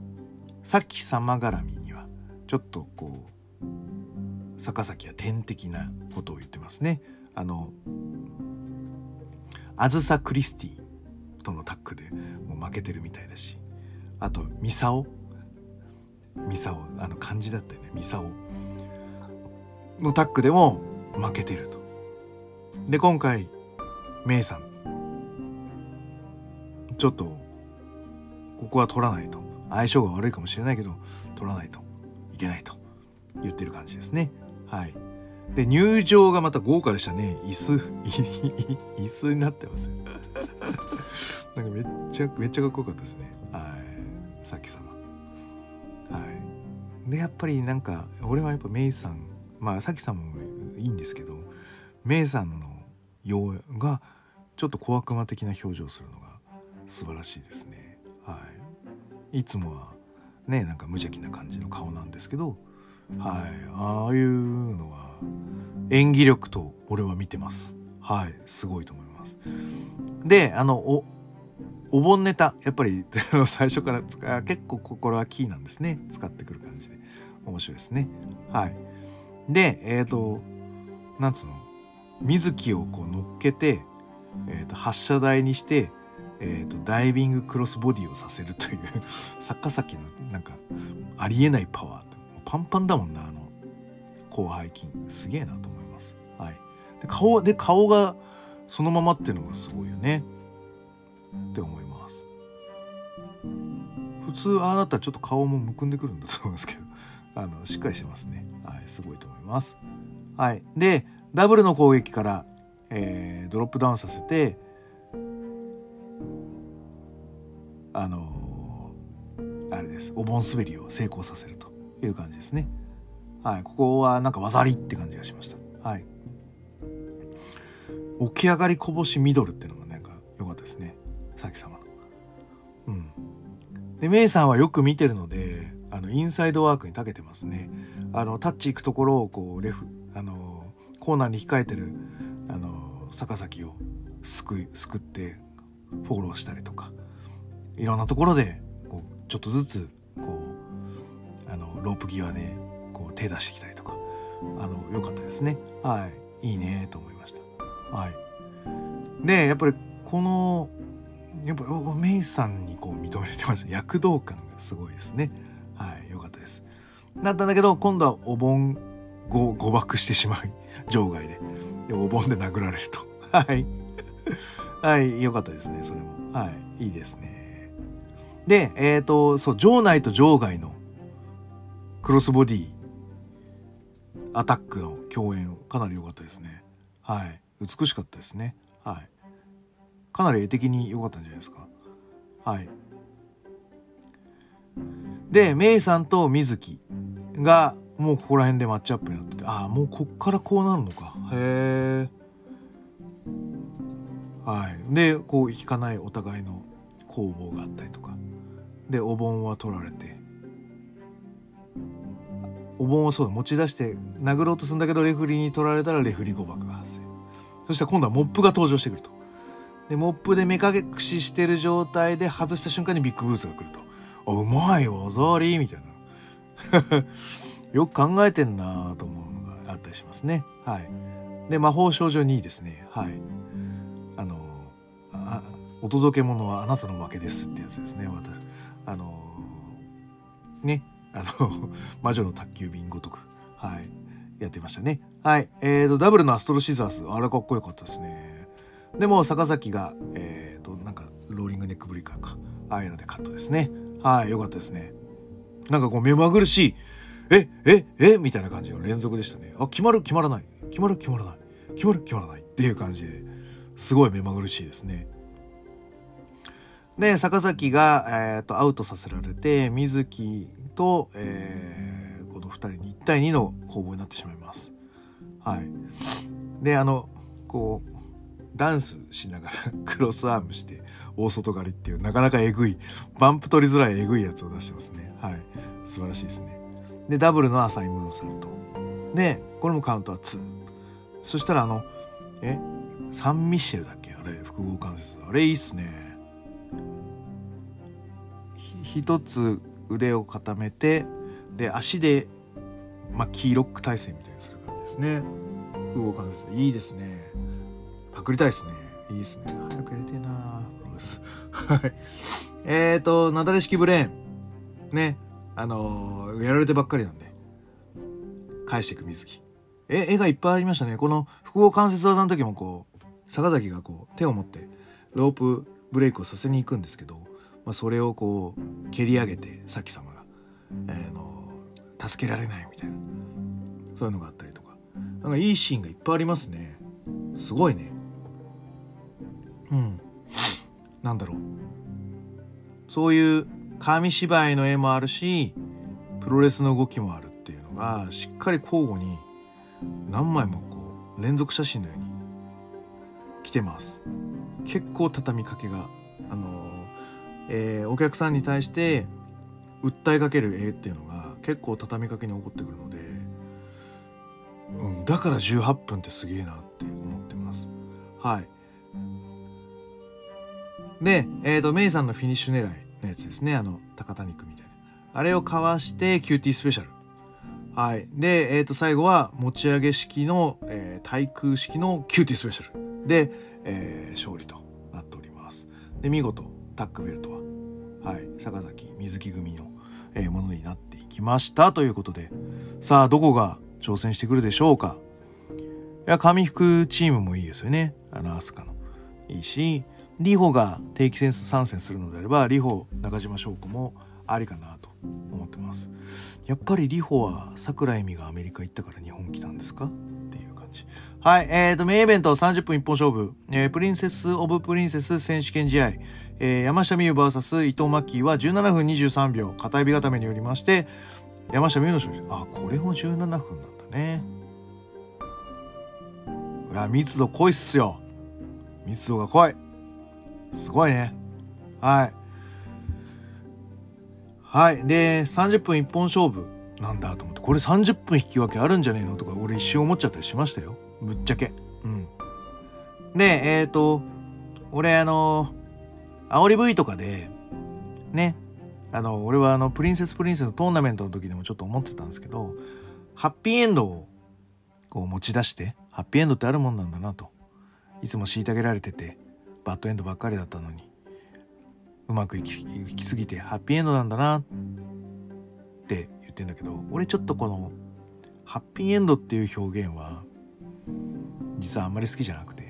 さっき様絡みには、ちょっとこう、坂崎は天的なことを言ってますね。あの、あずさクリスティとのタッグでもう負けてるみたいだしあとミサオ。ミサオあの漢字だったよね。ミサオ。のタッグでも負けてると。で今回メイさん。ちょっとここは取らないと。相性が悪いかもしれないけど取らないと。いけないと。言ってる感じですね。はい。で、入場がまた豪華でしたね。椅子、[laughs] 椅子になってます。[laughs] なんかめっちゃ、めっちゃかっこよかったですね。はい。さっき様。はい。で、やっぱりなんか、俺はやっぱメイさん、まあ、さきさんもいいんですけど、メイさんのようが、ちょっと小悪魔的な表情をするのが素晴らしいですね。はい。いつもは、ね、なんか無邪気な感じの顔なんですけど、はい。ああいうのは、演技力と俺は見てます。はい。すごいと思います。であのおお盆ネタやっぱり [laughs] 最初から使結構これはキーなんですね。使ってくる感じで。面白いですね。はい。でえっ、ー、となんつうの？水木をこう乗っけて、えー、と発射台にしてえーと、ダイビングクロスボディをさせるという [laughs] 逆さきのなんかありえないパワー。パンパンだもんなあの広背筋すげえなと思います。はい、で顔で顔がそのままっていうのがすごいよねって思います。普通ああなったらちょっと顔もむくんでくるんだと思うんですけど [laughs] あのしっかりしてますね。はい、すごいと思います。はい、でダブルの攻撃から、えー、ドロップダウンさせてあのー、あれですお盆滑りを成功させるという感じですね。はい、ここはなんか技ありって感じがしました。はい。起き上がりこぼしミドルっていうのがなんか良かったですね。さき様の。うん。で、メイさんはよく見てるので、あの、インサイドワークに長けてますね。あの、タッチ行くところをこう、レフ、あの、コーナーに控えてる、あの、逆先をすくい、すくって、フォローしたりとか、いろんなところで、こう、ちょっとずつ、あの、ロープ際で手出してきたりとか。あの良かったですね。はい。いいねと思いました。はい。でやっぱりこのやっぱメイさんにこう認めてました。躍動感がすごいですね。はい。良かったです。だったんだけど今度はお盆誤誤爆してしまい場外で。でお盆で殴られると。はい。はい。良かったですねそれも。はい。いいですね。でえっ、ー、とそう場内と場外のクロスボディアタックの共演かなり良かったですね。はい。美しかったですね。はい。かなり絵的に良かったんじゃないですか。はい。でメイさんと水木がもうここら辺でマッチアップになっててああもうこっからこうなるのか。へえはい。でこう引かないお互いの攻防があったりとか。でお盆は取られて。お盆をそうだ持ち出して殴ろうとするんだけどレフリーに取られたらレフリー誤爆が発生。そしたら今度はモップが登場してくると。でモップで目隠ししてる状態で外した瞬間にビッグブーツが来ると「あうまい技あり」みたいな。[laughs] よく考えてんなと思うのがあったりしますね。はい。で魔法少女2ですね。はい。あのあお届け物はあなたの負けですってやつですね私。あのねあの [laughs] 魔女の宅急便ごとくはいやってましたね。はいえーとダブルのアストロシザース。あれかっこよかったですね。でも坂崎がえーとなんかローリングネックブリーカーか。ああいうのでカットですね。はいよかったですね。なんかこう目まぐるしいえええみたいな感じの連続でしたね。あ決まる決まらない。決まる決まらない。決まる決まらないっていう感じですごい目まぐるしいですね。で坂崎が、えーと、アウトさせられて水木と、えー、この2人に1対2の攻防になってしまいます。はい、であのこうダンスしながら [laughs] クロスアームして大外刈りっていうなかなかえぐいバンプ取りづらいえぐいやつを出してますね。はい素晴らしいですね。でダブルの浅いムーンサルト。でこれもカウントは2。そしたらあのえサンミシェルだっけ？あれ複合関節あれいいっすね。一つ腕を固めてで足で、まあ、キーロック体勢みたいにする感じですね。複合関節いいですね。パクりたいですね。いいですね。早くやりてえな。はい。えーとなだれ式ブレーン。ね。あのー、やられてばっかりなんで。返していく水木。え絵がいっぱいありましたね。この複合関節技の時もこう坂崎がこう手を持ってロープブレイクをさせに行くんですけどまあ、それをこう蹴り上げてさっき様が、えー、の助けられないみたいなそういうのがあったりとか。なんかいいシーンがいっぱいありますね。すごいね。うん。なんだろう。そういう紙芝居の絵もあるしプロレスの動きもあるっていうのがしっかり交互に何枚もこう連続写真のように来てます。結構畳みかけがえー、お客さんに対して訴えかける絵っていうのが結構畳みかけに起こってくるので、うん、だから18分ってすげえなって思ってます。はい。で、えっ、ー、と、メイさんのフィニッシュ狙いのやつですね。あの、高田肉みたいな。あれをかわして、キューティースペシャル。はい。で、えっ、ー、と、最後は持ち上げ式の、えー、対空式のキューティースペシャルで、えー、勝利となっております。で、見事、タッグベルトははい、坂崎瑞希組の、えー、ものになっていきましたということでさあどこが挑戦してくるでしょうか？いや紙服チームもいいですよね。あのアスカの。いいしリホが定期戦参戦するのであればリホ中島翔子もありかなと思ってます。やっぱりリホは桜井美がアメリカ行ったから日本来たんですか？っていう感じ。はいえーとメインイベント30分一本勝負、えー、プリンセス・オブ・プリンセス選手権試合。えー、山下美夢 VS 伊藤真希は17分23秒片指固めによりまして山下美夢の勝利。あこれも17分なんだね。いや密度濃いっすよ。密度が濃い。すごいね。はい。はい。で30分一本勝負なんだと思って。これ30分引き分けあるんじゃねえの？とか俺一瞬思っちゃったりしましたよ。ぶっちゃけ。うん。でえっ、ー、と俺あの煽り V とかで、ね、あの、俺はあの、プリンセスプリンセスのトーナメントの時でもちょっと思ってたんですけど、ハッピーエンドをこう持ち出して、ハッピーエンドってあるもんなんだなと。いつも虐げられてて、バッドエンドばっかりだったのに、うまくいきいきすぎてハッピーエンドなんだなって言ってんだけど、俺ちょっとこの、ハッピーエンドっていう表現は、実はあんまり好きじゃなくて、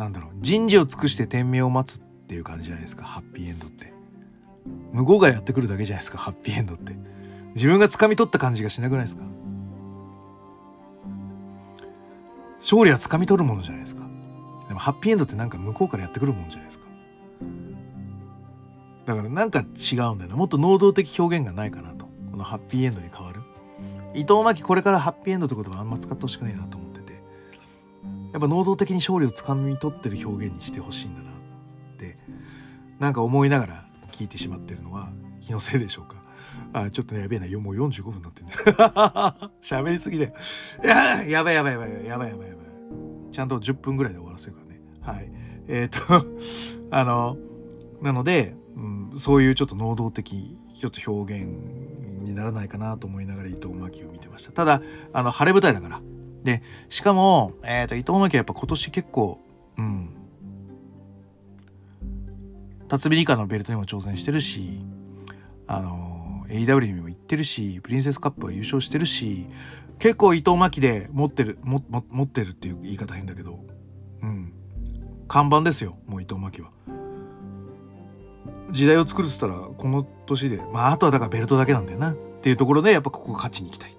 なんだろう人事を尽くして天命を待つっていう感じじゃないですかハッピーエンドって向こうがやってくるだけじゃないですかハッピーエンドって自分が掴み取った感じがしなくないですか勝利は掴み取るものじゃないですか。でもハッピーエンドってなんか向こうからやってくるもんじゃないですか。だからなんか違うんだよな。もっと能動的表現がないかなと。このハッピーエンドに変わる。伊藤真希これからハッピーエンドって言葉あんま使ってほしくないなと思ってて。やっぱ能動的に勝利を掴み取ってる表現にしてほしいんだなってなんか思いながら聞いてしまってるのは気のせいでしょうか。あちょっとねやべえなもう45分になってんだ [laughs] 喋りすぎだよややばいやばいやばいやばいやばいやばい。ちゃんと10分ぐらいで終わらせるからね。はい。えっ、ー、とあのなので、うん、そういうちょっと能動的ちょっと表現にならないかなと思いながら伊藤真希を見てました。ただあの晴れ舞台だからで、しかも、えっ、ー、と、伊藤真希はやっぱ今年結構、うん、辰巳理科のベルトにも挑戦してるし、あの、AW にも行ってるし、プリンセスカップは優勝してるし、結構伊藤真希で持ってる、も、も、持ってるっていう言い方変だけど、うん。看板ですよ、もう伊藤真希は。時代を作るっつったら、この年で、まあ、あとはだからベルトだけなんだよな。っていうところで、やっぱここ勝ちに行きたい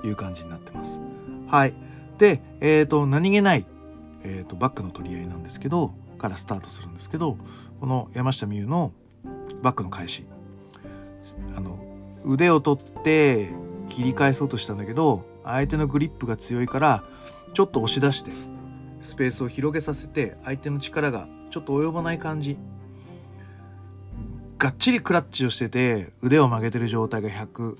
という感じになってます。はい。で、えっ、ー、と、何気ない、えっ、ー、と、バックの取り合いなんですけど、からスタートするんですけど、この山下美夢のバックの返し。あの、腕を取って切り返そうとしたんだけど、相手のグリップが強いから、ちょっと押し出して、スペースを広げさせて、相手の力がちょっと及ばない感じ。がっちりクラッチをしてて、腕を曲げてる状態が100、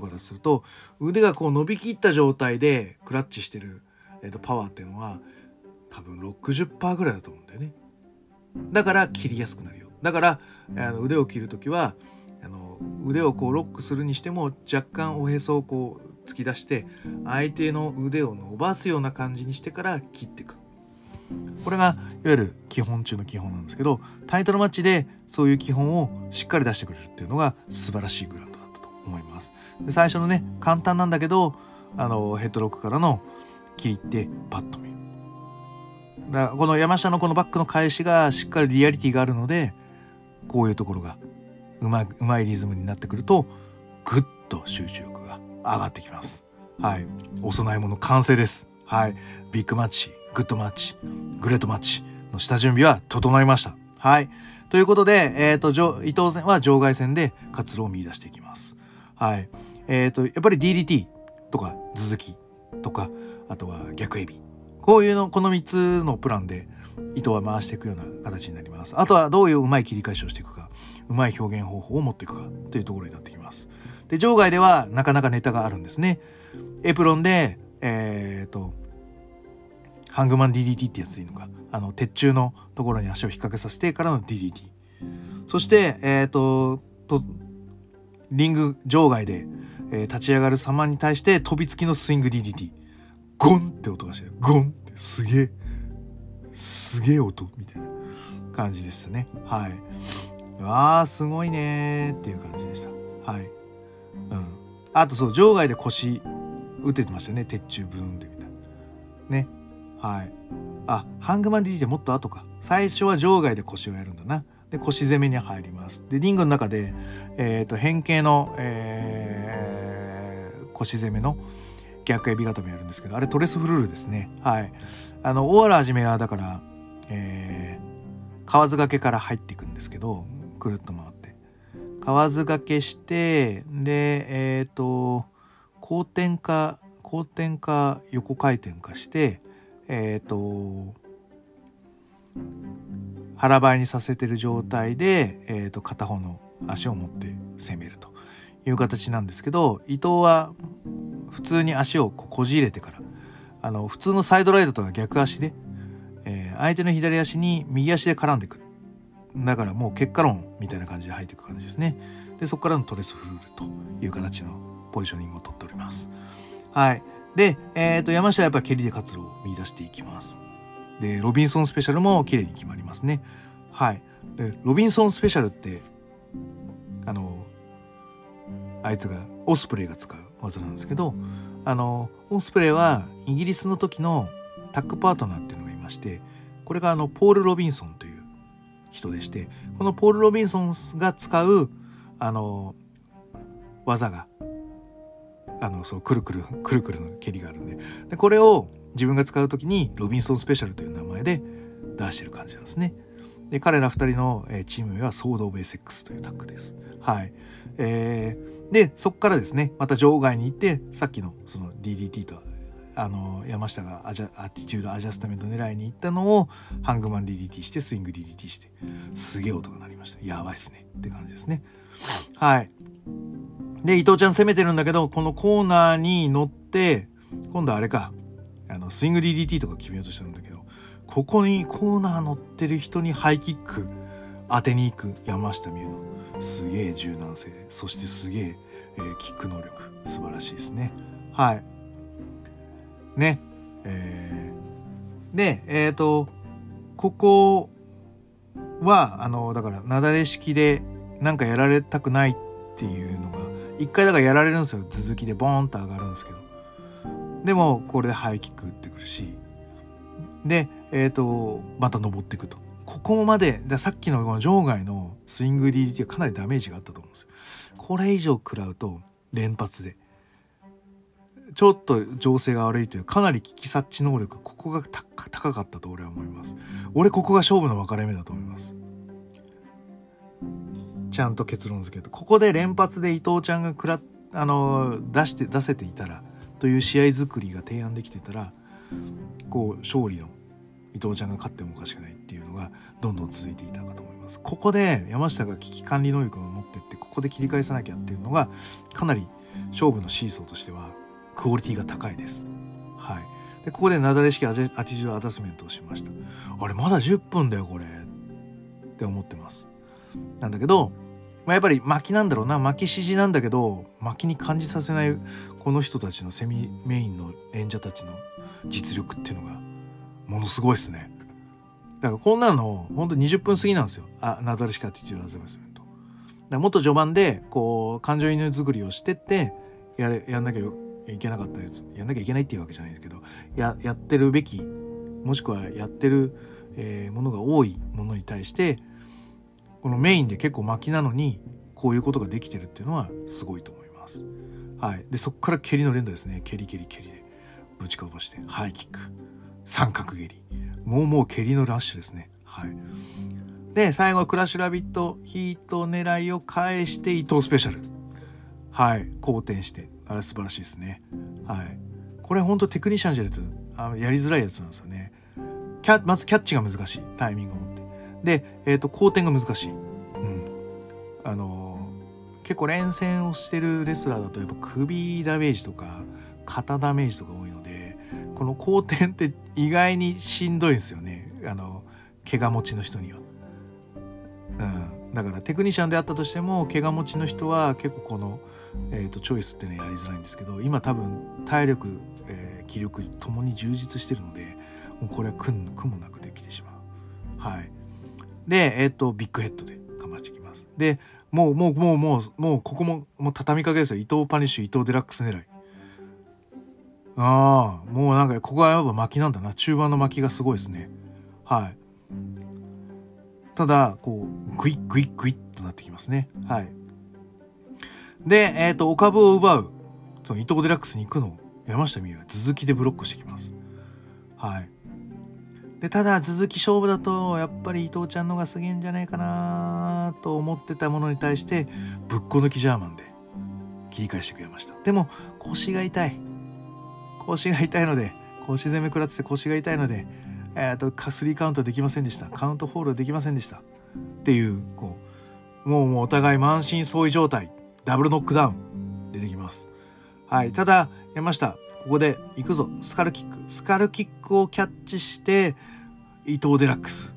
とかだとすると腕がこう伸びきった状態でクラッチしてる、えー、とパワーっていうのは多分60%ぐらいだと思うんだよね。だから切りやすくなるよ。だからあの腕を切る時はあの腕をこうロックするにしても若干おへそをこう突き出して相手の腕を伸ばすような感じにしてから切っていく。これがいわゆる基本中の基本なんですけどタイトルマッチでそういう基本をしっかり出してくれるっていうのが素晴らしいグラ思います。で最初のね簡単なんだけどあのヘッドロックからの切りってパッと見る。だからこの山下のこのバックの返しがしっかりリアリティがあるのでこういうところがうまいうまいリズムになってくるとぐっと集中力が上がってきます。はい。お供え物完成です。はい。ビッグマッチグッドマッチグレートマッチの下準備は整いました。はい。ということで、えっ、ー、と、伊藤さんは場外戦で活路を見出していきます。はい。えっ、ー、と、やっぱり DDT とか続きとか、あとは逆エビ。こういうの、この3つのプランで伊藤は回していくような形になります。あとはどういううまい切り返しをしていくか、うまい表現方法を持っていくかというところになってきます。で、場外ではなかなかネタがあるんですね。エプロンで、えっ、ー、と、ハングマン DDT ってやつでいいのか。あの、鉄柱のところに足を引っ掛けさせてからの DDT。そして、えっ、ー、と、と、リング場外で、えー、立ち上がる様に対して飛びつきのスイング DDT。ゴンって音がして。ゴンってすげえ、すげえ音みたいな感じでしたね。はい。わあ、すごいねっていう感じでした。はい。うん。あとそう、場外で腰打ててましたね。鉄柱ブーンでみたいな。ね。はい。あ、ハングマン DDT もっと後か。最初は場外で腰をやるんだな。で腰攻めに入ります。でリングの中で、えーと、変形の、えー、腰攻めの逆エビ固めやるんですけどあれトレスフルールですね。はい。あの大原はじめはだから、えー、河津掛けから入っていくんですけどくるっと回って。河津掛けしてでえっ、ー、と後転か後転か横回転かしてえっ、ー、と腹ばいにさせてる状態で、えー、と片方の足を持って攻めるという形なんですけど伊藤は普通に足をこじ入れてからあの普通のサイドライドとは逆足で、えー、相手の左足に右足で絡んでいく。だからもう結果論みたいな感じで入っていく感じですね。でそこからのトレスフルールという形のポジショニングをとっております。はい。で、えー、と山下はやっぱ蹴りで活路を見出していきます。で、ロビンソンスペシャルも綺麗に決まりますね。はい。で、ロビンソンスペシャルって、あの、あいつが、オスプレイが使う技なんですけど、あの、オスプレイはイギリスの時のタッグパートナーっていうのがいまして、これがあの、ポール・ロビンソンという人でして、このポール・ロビンソンが使う、あの、技があのそうくるくるくるくるの蹴りがあるんででこれを自分が使う時にロビンソンスペシャルという名前で出してる感じなんですね。で彼ら2人の、チーム名はソード・オブ・エセックスというタッグです。はい。えー、でそこからですねまた場外に行ってさっきのその DDT とあの山下がアジャアティチュードアジャスタメント狙いに行ったのをハングマン DDT してスイング DDT してすげえ音が鳴りましたやばいっすねって感じですねはいで伊藤ちゃん攻めてるんだけどこのコーナーに乗って今度あれか。あのスイング DDT とか決めようとしたんだけどここにコーナー乗ってる人にハイキック当てに行く山下美夢のすげえ柔軟性そしてすげええー、キック能力素晴らしいですね。はい。ね。えー、でえっ、ー、とここはあのだから雪崩式でなんかやられたくないっていうのが一回だからやられるんですよ。続きでボーンと上がるんですけど。でもこれでハイキック打ってくるし。でえっ、ー、とまた登っていくと。ここまでださっきのこの場外のスイング DDT はかなりダメージがあったと思うんですよ。これ以上食らうと連発で。ちょっと情勢が悪いというかなり危機察知能力ここが高かったと俺は思います。俺ここが勝負の分かれ目だと思います。ちゃんと結論付けてここで連発で伊藤ちゃんがくらあの出して出せていたらという試合作りが提案できてたらこう勝利の伊藤ちゃんが勝ってもおかしくないっていうのがどんどん続いていたかと思います。ここで山下が危機管理能力を持ってってここで切り返さなきゃっていうのがかなり勝負のシーソーとしてはクオリティが高いです。はい。で、ここでなだれ式アティチュードアタスメントをしました。あれ、まだ10分だよ、これ。って思ってます。なんだけど、まあ、やっぱり巻なんだろうな。巻き指示なんだけど巻に感じさせないこの人たちのセミメインの演者たちの実力っていうのがものすごいですね。だからこんなのほんと20分過ぎなんですよ。あナダルシカティチューアザメスメントだもっと序盤でこう感情移入作りをしてってやれやんなきゃいけなかったやつやんなきゃいけないっていうわけじゃないですけどややってるべきもしくはやってる、えー、ものが多いものに対してこのメインで結構巻きなのにこういうことができてるっていうのはすごいと思います。はい、でそこから蹴りの連打ですね。蹴り蹴り蹴りで。ぶちかぼして。ハイキック。三角蹴り。もうもう蹴りのラッシュですね。はい、で最後クラッシュラビット。ヒート狙いを返して伊藤スペシャル。はい。好転して。あれ素晴らしいですね。はい、これほんとテクニシャンじゃないとあやりづらいやつなんですよね。まずキャッチが難しい。タイミングを持って。で、えっ、ー、と、後転が難しい。うん。あのー、結構連戦をしてるレスラーだとやっぱ首ダメージとか肩ダメージとか多いので、この後転って意外にしんどいですよね。あの、怪我持ちの人には。うん。だからテクニシャンであったとしても、怪我持ちの人は結構この、えーと、チョイスっていうのはやりづらいんですけど今多分体力、えー、気力ともに充実してるのでもうこれは苦もなくできてしまう。はいで、えっ、ー、と、ビッグヘッドでかましてきます。で、もう、もう、もう、もう、もう、ここも、もう畳みかけですよ。伊藤パニッシュ、伊藤デラックス狙い。ああ、もうなんか、ここはやっぱ巻きなんだな。中盤の巻きがすごいですね。はい。ただ、こう、グイッグイッグイッとなってきますね。はい。で、えっ、ー、と、お株を奪う、その伊藤デラックスに行くのを、山下美夢は続きでブロックしてきます。はい。でただ続き勝負だとやっぱり伊藤ちゃんのがすげえんじゃないかなと思ってたものに対してぶっこ抜きジャーマンで切り返してくれました。でも腰が痛い。腰が痛いので腰攻め食らってて腰が痛いのでえっ、とスリーカウントできませんでした。カウントホールできませんでした。っていうこうもうもうお互い満身創痍状態。ダブルノックダウン。出てきます。はい。ただ山下ここで行くぞ。スカルキック。スカルキックをキャッチして伊藤デラックス。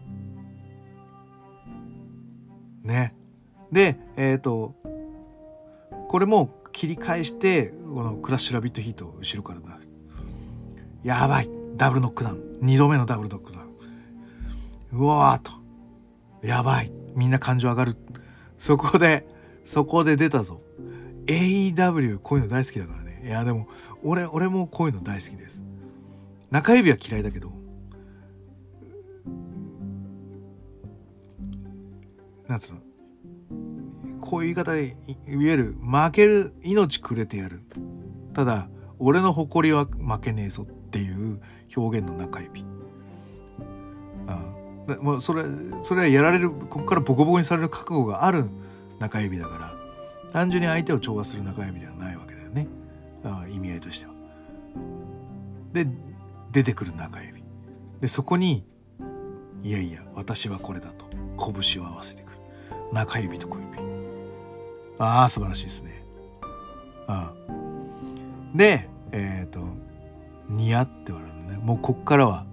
ね。でえっ、ー、とこれも切り返してこのクラッシュラビットヒート後ろからだ。やばい。ダブルノックダウン。2度目のダブルノックダウン。うわーと。やばい。みんな感情上がる。そこでそこで出たぞ。AEW こういうの大好きだからね。いやでも俺俺もこういうの大好きです。中指は嫌いだけど。なんつうの。こういう言い方でいわゆる。負ける命くれてやる。ただ俺の誇りは負けねえぞっていう表現の中指。あもうそれそれはやられるここからボコボコにされる覚悟がある中指だから。単純に相手を調和する中指ではないわけ。意味合いとしては。で出てくる中指。でそこにいやいや私はこれだと。拳を合わせてくる。中指と小指。ああ素晴らしいですね。ああ。でえっ、ー、とニヤって笑うのね。もうこっからは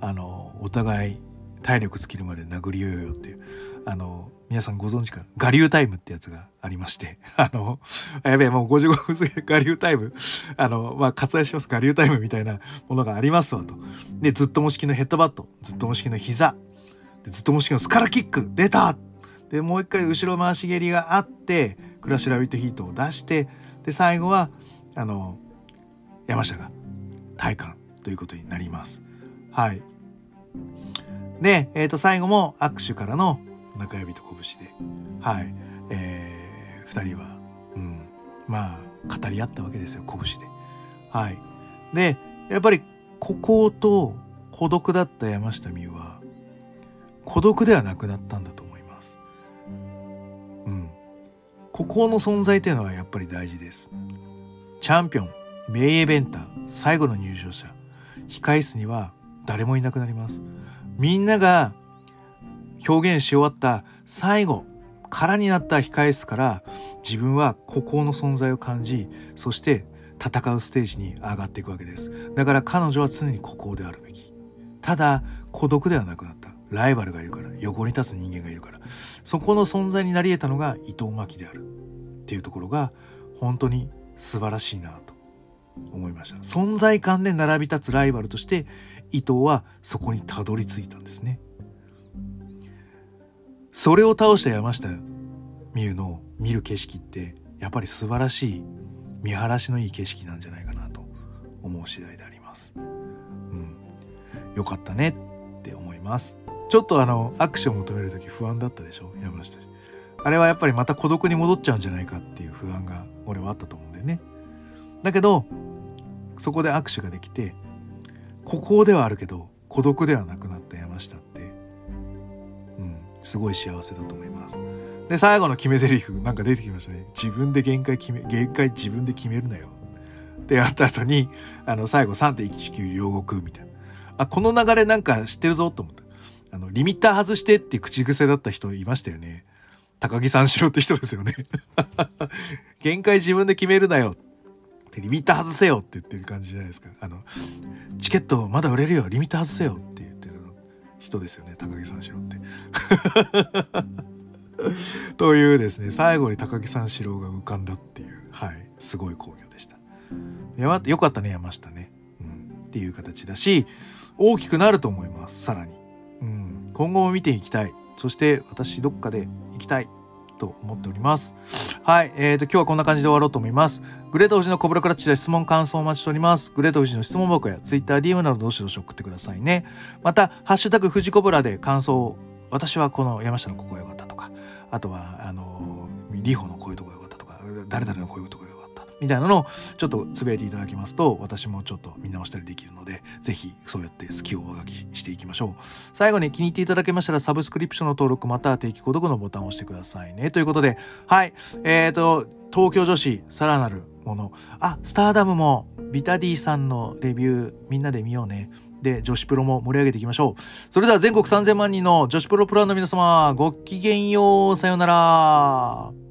あのお互い体力尽きるまで殴りよよよっていうあの皆さんご存知か？我流タイムってやつがありまして、[laughs] あの、やべえ、もう55分過ぎ我流タイム、あの、まあ、割愛します、我流タイムみたいなものがありますわと。で、ずっとも式のヘッドバット、ずっとも式の膝、でずっとも式のスカラキック、出たで、もう一回後ろ回し蹴りがあって、クラッシュラビットヒートを出して、で、最後は、あの、山下が体感ということになります。はい。で、えっ、ー、と、最後も握手からの中指と拳で、はい、えー、二人は、うん、まあ、語り合ったわけですよ、拳で。はい。で、やっぱり、孤高と孤独だった山下美夢は、孤独ではなくなったんだと思います。うん。孤高の存在っていうのはやっぱり大事です。チャンピオン、名イベンター、最後の入場者、控室には誰もいなくなります。みんなが表現し終わった最後空になった控え室から自分は孤高の存在を感じそして戦うステージに上がっていくわけです。だから彼女は常に孤高であるべき。ただ孤独ではなくなった。ライバルがいるから横に立つ人間がいるから。そこの存在になり得たのが伊藤真希である。っていうところが本当に素晴らしいなと思いました。存在感で並び立つライバルとして伊藤はそこにたどり着いたんですねそれを倒した山下美夢の見る景色ってやっぱり素晴らしい見晴らしのいい景色なんじゃないかなと思う次第であります。うん、よかったねって思います。ちょっとあの握手を求める時不安だったでしょ？山下あれはやっぱりまた孤独に戻っちゃうんじゃないかっていう不安が俺はあったと思うんだよね。だけどそこで握手ができて孤高ではあるけど孤独ではなくなった山下って、うんすごい幸せだと思います。で、最後の決め台詞なんか出てきましたね。自分で限界決め、限界自分で決めるなよ。ってやった後に、あの、最後3.19両国みたいな。あ、この流れなんか知ってるぞと思った。あの、リミッター外してって口癖だった人いましたよね。高木三四郎って人ですよね。[laughs] 限界自分で決めるなよ。ってリミッター外せよって言ってる感じじゃないですか。あの、チケットまだ売れるよ。リミッター外せよって言ってる人ですよね。高木三四郎って。[laughs] というですね。最後に高木三四郎が浮かんだっていう。はい。すごい興行でした。山よかったね山下ね、うん、っていう形だし大きくなると思います。さらに、うん、今後も見ていきたい。そして私どっかで行きたい。と思っております。はい。えーと、今日はこんな感じで終わろうと思います。グレート富士のコブラクラッチで質問感想をお待ちしております。グレート富士の質問箱や Twitter、DM などどしどし送ってくださいね。また、ハッシュタグ富士コブラで感想を、私はこの山下のここが良かったとか、あとは、あの、リホのこういうとこが良かったとか、誰々のこういうとこみたいなのをちょっとつぶやいていただきますと私もちょっと見直したりできるのでぜひそうやって好きを上書きしていきましょう。最後に気に入っていただけましたらサブスクリプションの登録または定期購読のボタンを押してくださいね。ということではい。えーと東京女子さらなるもの。あスターダムもビタディさんのレビューみんなで見ようね。で女子プロも盛り上げていきましょう。それでは全国3000万人の女子プロプロの皆様ごきげんよう。さようなら。